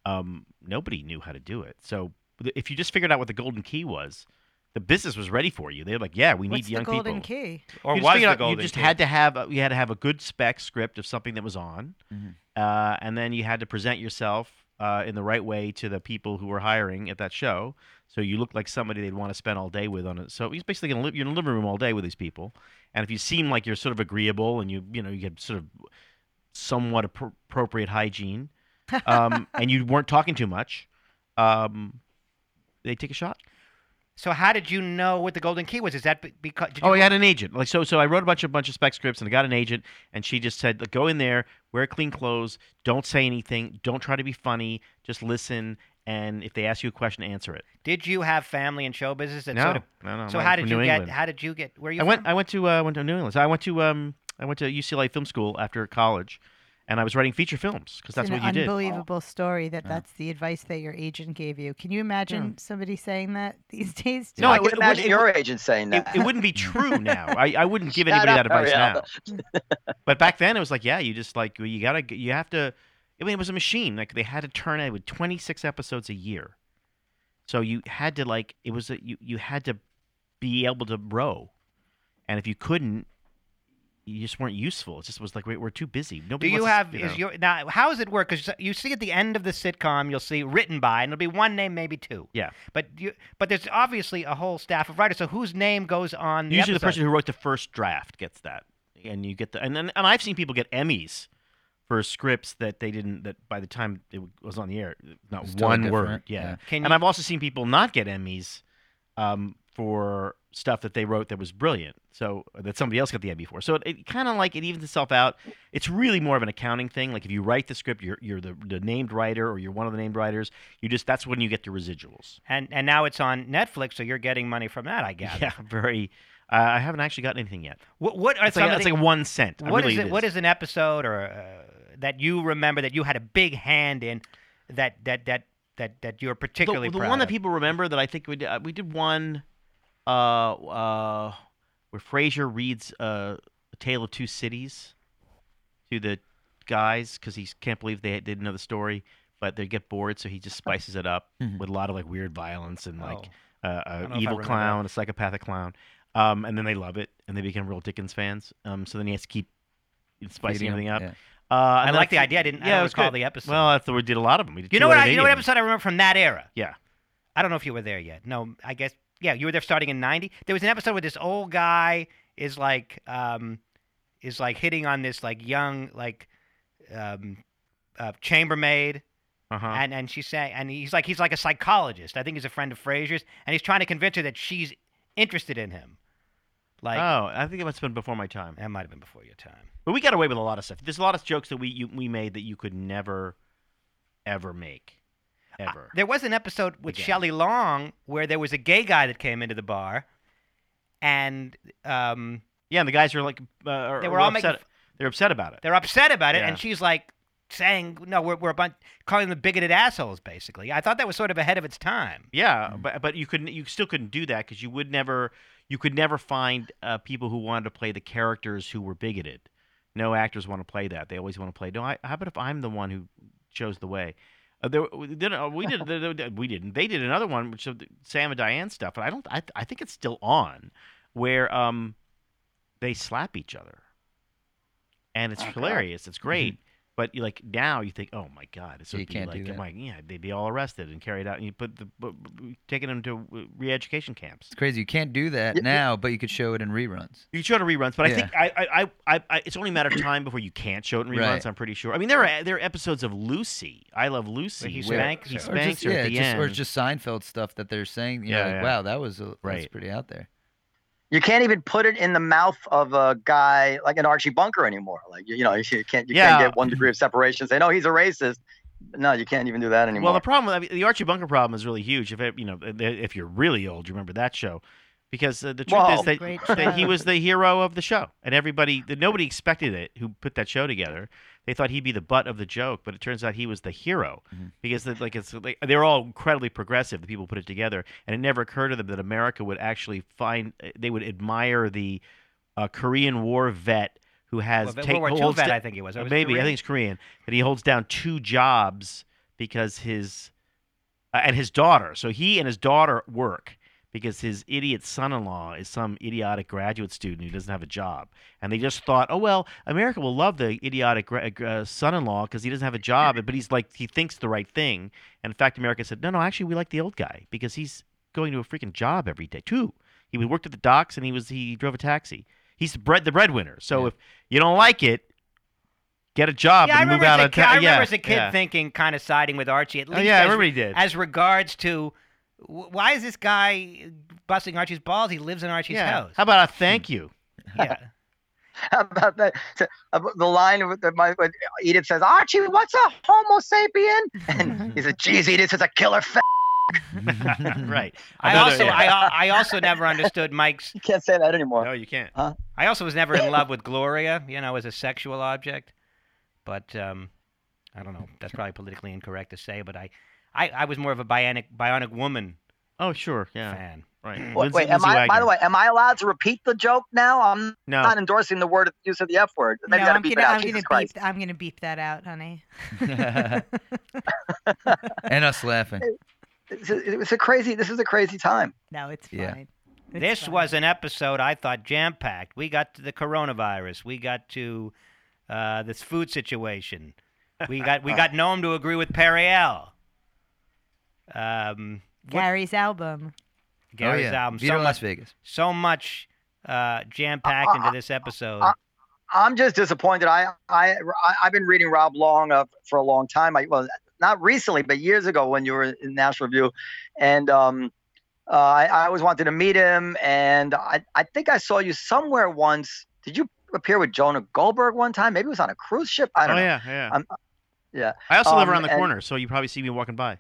um, nobody knew how to do it. So th- if you just figured out what the golden key was, the business was ready for you. They're like, yeah, we What's need young the golden people key? Or you just was figured the out- golden You just key. had to have a, you had to have a good spec script of something that was on, Mhm. uh, and then you had to present yourself uh, in the right way to the people who were hiring at that show. So you looked like somebody they'd want to spend all day with on it. So he's basically gonna live, you're in the living room all day with these people, and if you seem like you're sort of agreeable and you you know you get sort of somewhat appro- appropriate hygiene, um, and you weren't talking too much, um, they take a shot. So how did you know what the golden key was? Is that because? Did you Oh, I had an agent. Like so, so I wrote a bunch of bunch of spec scripts, and I got an agent, and she just said, "Go in there, wear clean clothes, don't say anything, don't try to be funny, just listen, and if they ask you a question, answer it." Did you have family in show business? That No, sort of, no, no. so how did you New get? England. How did you get? Where you I went. from? I went to. Uh, went to New England. So I went to. Um, I went to UCLA Film School after college, and I was writing feature films because that's it's what an you did. unbelievable story that Yeah. that's the advice that your agent gave you. Can you imagine hmm. somebody saying that these days? No, I it can would- it would- imagine it your agent saying that. it wouldn't be true now. I, I wouldn't give Shut anybody up, that advice now. But back then, it was like, yeah, you just like you gotta, you have to. I mean, it was a machine. Like they had to turn it with 26 episodes a year, so you had to like it was a, you you had to be able to row, and if you couldn't, you just weren't useful. It just was like we, we're too busy. Do you wants to- have? you Is know. your now? How does it work? Because you see at the end of the sitcom, you'll see written by, and it'll be one name, maybe two. Yeah. But you, but there's obviously a whole staff of writers. So whose name goes on? The Usually, the episode? person who wrote the first draft gets that, and you get the and then and I've seen people get Emmys for scripts that they didn't that by the time it was on the air, not It's totally one different, word. Yeah. Can and you- I've also seen people not get Emmys um, for stuff that they wrote that was brilliant. So that somebody else got the Emmy for. So it, it kind of like it evens itself out. It's really more of an accounting thing. Like if you write the script, you're you're the, the named writer or you're one of the named writers. You just that's when you get the residuals. And and now it's on Netflix, so you're getting money from that, I guess. Yeah, very. Uh, I haven't actually gotten anything yet. What what are It's like, it's like one cent. What is really it? What is an episode or uh, that you remember that you had a big hand in that that that that that you're particularly the proud one that of? people remember that I think we did, uh, we did one uh, uh, where Frasier reads uh, A Tale of Two Cities to the guys because he can't believe they didn't know the story, but they get bored, so he just spices it up Mhm. with a lot of like weird violence and like Oh. uh, don't an know if I evil clown, a psychopathic clown. Um, and then they love it, and they become real Dickens fans. Um, so then he has to keep spicing everything up. yeah. Uh, I like the idea. I didn't. I Yeah, don't it was recall good. the episode. Well, that's the, we did a lot of them. We did you know what? I, you know what episode I remember from that era? Yeah. I don't know if you were there yet. No, I guess yeah, you were there starting in '90. There was an episode where this old guy is like um is like hitting on this like young like um uh, chambermaid Uh-huh. and and she's saying and he's like he's like a psychologist. I think he's a friend of Frasier's and he's trying to convince her that she's interested in him. Like oh, I think it must have been before my time. that might have been before your time. But we got away with a lot of stuff. There's a lot of jokes that we you, we made that you could never, ever make, ever. There was an episode with Again. Shelley Long where there was a gay guy that came into the bar, and um, yeah, and the guys were like, uh, are, They were all upset. making- They're upset about it. they're upset about it, Yeah. and she's like saying, "No, we're we're a bunch calling them bigoted assholes." Basically, I thought that was sort of ahead of its time. Yeah, Mm. but but you couldn't you still couldn't do that because you would never you could never find uh, people who wanted to play the characters who were bigoted. No actors want to play that. They always want to play. No, I, how about if I'm the one who chose the way? Uh, there, we did uh, we did we didn't they did another one which of Sam and Diane stuff, and I don't I I think it's still on where um they slap each other, and it's Oh, God. hilarious. It's great. But you like now, you think, oh my God, it's So you can't do that. my, yeah, they'd be all arrested and carried out, and you put the bu- bu- taking them to uh, re-education camps. It's crazy. You can't do that Yeah, yeah. now, but you could show it in reruns. You show it in reruns, but I think I, I, I, I, I, it's only a matter of time before you can't show it in reruns. Right. I'm pretty sure. I mean, there are there are episodes of Lucy. I love Lucy. he where spanks he her. Or spanks just, her yeah, at the just, end. or just Seinfeld stuff that they're saying. You Yeah, know, like, yeah. wow, that was a, that's Right. pretty out there. You can't even put it in the mouth of a guy like an Archie Bunker anymore. Like you, you know, you can't you Yeah. can't get one degree of separation. Say no, he's a racist. No, you can't even do that anymore. Well, the problem, I mean, the Archie Bunker problem is really huge. If it, you know, if you're really old, you remember that show, because uh, the truth Well- is that, that he was the hero of the show, and everybody, that nobody expected it. Who put that show together? They thought he'd be the butt of the joke, but it turns out he was the hero Mhm. because the, like it's like, they're all incredibly progressive. The people put it together, and it never occurred to them that America would actually find they would admire the uh, Korean War vet who has Well, take, World War II vet, I think it was. Uh, was maybe I think it's Korean. That he holds down two jobs because his uh, and his daughter. So he and his daughter work because his idiot son-in-law is some idiotic graduate student who doesn't have a job, and they just thought, oh well, America will love the idiotic gra- uh, son-in-law because he doesn't have a job, but he's like he thinks the right thing. And in fact, America said, no, no, actually, we like the old guy because he's going to a freaking job every day too. He worked at the docks and he was he drove a taxi. He's the bread the breadwinner. So Yeah. if you don't like it, get a job yeah, and move out of kid, town. I remember yeah, as a kid yeah. thinking, kind of siding with Archie at Oh, least. yeah, as, everybody did. As regards to wh- why is this guy busting Archie's balls? He lives in Archie's yeah. house. How about a thank you? yeah. How about that? So, uh, The line with the, my, when Edith says, "Archie, what's a Homo sapien?" And he says, "Geez, Edith is a killer fat." right. I Another- also yeah. I, I also never understood Mike's You can't say that anymore. No, you can't. I also was never in love with Gloria, you know, as a sexual object. But um, I don't know. That's probably politically incorrect to say, but I, I, I was more of a bionic bionic woman Oh, sure. Yeah. fan. Right. Wait, wait, am Lindsay I? By the way, am I allowed to repeat the joke now? I'm No. not endorsing the word use of the F word. No, Maybe gotta I'm gonna. I'm gonna beep. I'm gonna beep that out, honey. and us laughing. It's a, it's a crazy. This is a crazy time. No, it's fine. Yeah. It's this fine. was an episode I thought jam packed. We got to the coronavirus. We got to uh, this food situation. We got we got Noam to agree with Periel. Um, what- Gary's album. Gary's oh, yeah. album. Vider So Las much, Vegas. so much uh, jam packed into this episode. uh, I'm just disappointed. I I I- I've been reading Rob Long uh, for a long time. I well, not recently, but years ago when you were in National Review, and um, Uh, I, I always wanted to meet him, and I, I think I saw you somewhere once. Did you appear with Jonah Goldberg one time? Maybe it was on a cruise ship. I don't oh know. yeah, yeah. I'm- yeah. I also live Um, around the and- corner, so you probably see me walking by,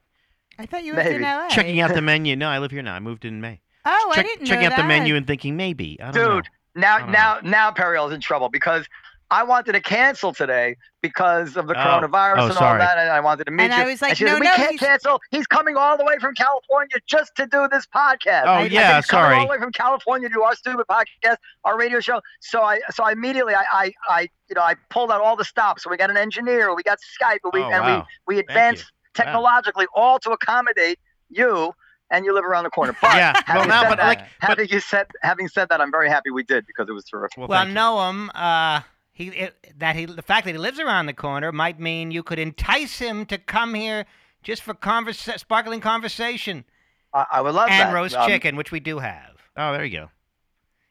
I thought you lived in Maybe. LA. checking out the menu. No, I live here now. I moved in May. Oh, I didn't know checking out the menu and thinking maybe. I don't know. Dude, now I don't now now Periel's in trouble because I wanted to cancel today because of the Oh. coronavirus Oh, and all that, and I wanted to meet And you. I was like, she no, said, we no, can't he's- cancel. He's coming all the way from California just to do this podcast. Oh, I said, yeah, he's coming sorry. all the way from California to do our stupid podcast, our radio show. So I so I immediately I I, I you know I pulled out all the stops. So we got an engineer, we got Skype, and we Oh, and wow. we we Thank advanced you. technologically all to accommodate you. And you live around the corner. But Yeah, well, having now, said but that, like, but having you said having said that, I'm very happy we did because it was terrific. well, Well, thank you. Noam, uh, he it, that he the fact that he lives around the corner might mean you could entice him to come here just for conversa- sparkling conversation I, I would love that. and that. roast Um, chicken, which we do have. Oh, there you go.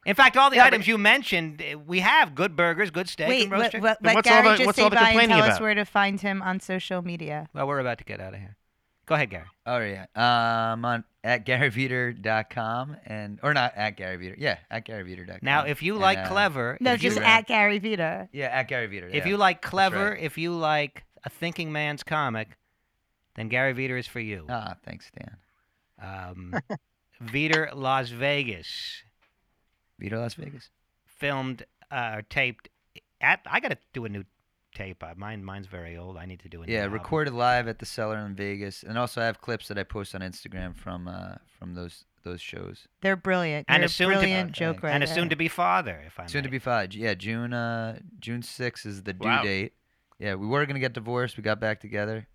In fact, all the Yeah, items you mentioned, uh, we have good burgers, good steak, Wait, and roast let, chicken. let, Then let what's all Gary the- just what's say all the bye and complaining tell us about? where to find him on social media. Well, we're about to get out of here. Go ahead, Gary. Oh yeah. Um, on at garyvider.com and or not at garyvider. Yeah, at garyvider.com. Now, if you And, like uh, clever, No, just you, at Gary Vider. Yeah, at garyvider. if yeah. you like clever, right. if you like a thinking man's comic, then Gary Vider is for you. Ah, thanks, Dan. Um, Vider Las Vegas Vider Las Vegas. filmed uh, or taped at. I got to do a new tape. Uh, mine, mine's very old. I need to do a new Yeah, album. recorded live at the Cellar in Vegas, and also I have clips that I post on Instagram from uh from those those shows. They're brilliant. And You're a a soon to- brilliant Okay. joke writer. and a soon-to-be father, if I may. Soon to be five. Yeah, June uh June sixth is the due Wow. date. Yeah, we were gonna get divorced. We got back together,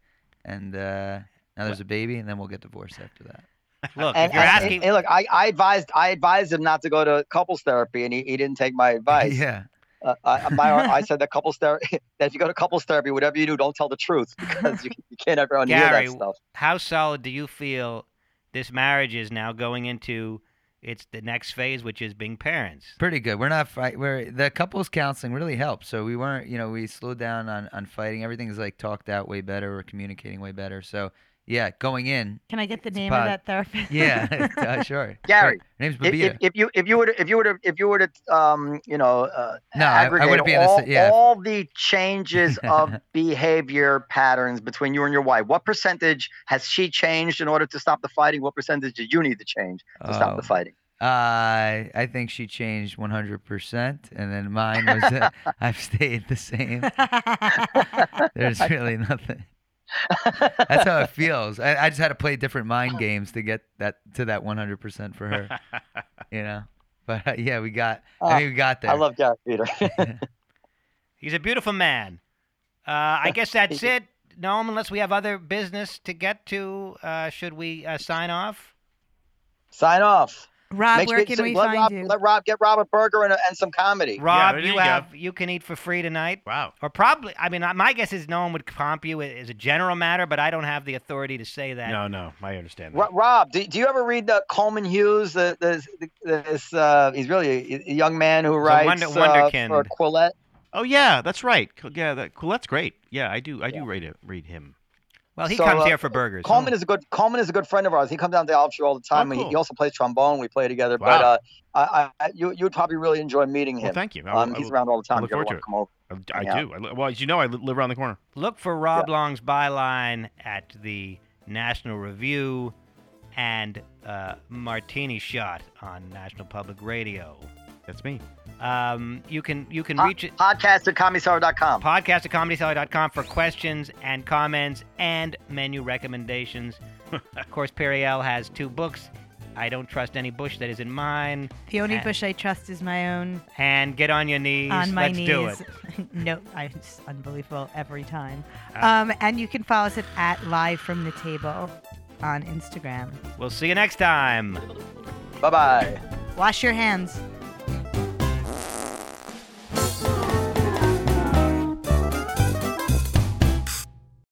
and uh now there's a baby, and then we'll get divorced after that. Look, And, if you're and- asking, hey, look, I, I advised I advised him not to go to couples therapy, and he, he didn't take my advice. yeah. Uh, I, my, I said that couples therapy that if you go to couples therapy, whatever you do, don't tell the truth because you, you can't ever hear that stuff. how solid do you feel this marriage is now going into its the next phase, which is being parents? Pretty good. We're not fight. We're the couples counseling really helped. So we weren't, you know, we slowed down on on fighting. Everything's like talked out way better. We're communicating way better. So yeah, going in. Can I get the name pod. of that therapist? Yeah, uh, sure. Gary, Her name's If, if, if you if you were to, if you were to if you were to um you know uh, No, I- I aggregate wouldn't be in the all, sa- yeah. all the changes of behavior patterns between you and your wife, what percentage has she changed in order to stop the fighting? What percentage do you need to change to stop the Oh. fighting? Uh, I think she changed 100%, and then mine was uh, I've stayed the same. There's really nothing. That's how it feels. I, I just had to play different mind games to get that to that 100% for her, you know. But uh, yeah, we got. Oh, I mean, we got there. I love Gary Vider. He's a beautiful man. Uh, I guess that's it. No, unless we have other business to get to, uh, should we uh, sign off? Sign off. Rob, Make where sure- can we let find Rob, you? Let Rob get Rob a burger and, a, and some comedy. Rob, there you you go. have you can eat for free tonight, Wow. or probably. I mean, my guess is no one would comp you as a general matter, but I don't have the authority to say that. No, no, I understand. That. Ro- Rob, do, do you ever read the Coleman Hughes? The, the, the this uh, he's really a, a young man who a writes wonder- uh, for Quillette. Oh yeah, that's right. Co- Yeah, that, Quillette's great. Yeah, I do. I do read it. Read him. Well, he So, comes uh, here for burgers. Coleman is a good Coleman is a good friend of ours. He comes down to the Alpha all the time. Oh, He- cool. He also plays trombone. We play together. But uh, I, I, you you would probably really enjoy meeting him. Well, thank you. I, um, I- he's around all the I time. look If you forward to it. come over. I, I Yeah. do. I, well, as you know, I live around the corner. Look for Rob Long's byline at the National Review and uh, Martini Shot on National Public Radio. That's me. Um, you can you can Po- reach it Podcast at comedycellar.com. podcast at comedycellar.com for questions and comments and menu recommendations. of course, Periel has two books. I don't trust any bush that isn't mine. The only Uh, bush I trust is my own. And get on your knees. on my Let's knees. do it. no, I, it's unbelievable every time. Ah. Um, and you can follow us at, at Live from the Table on Instagram. We'll see you next time. Bye bye. Wash your hands.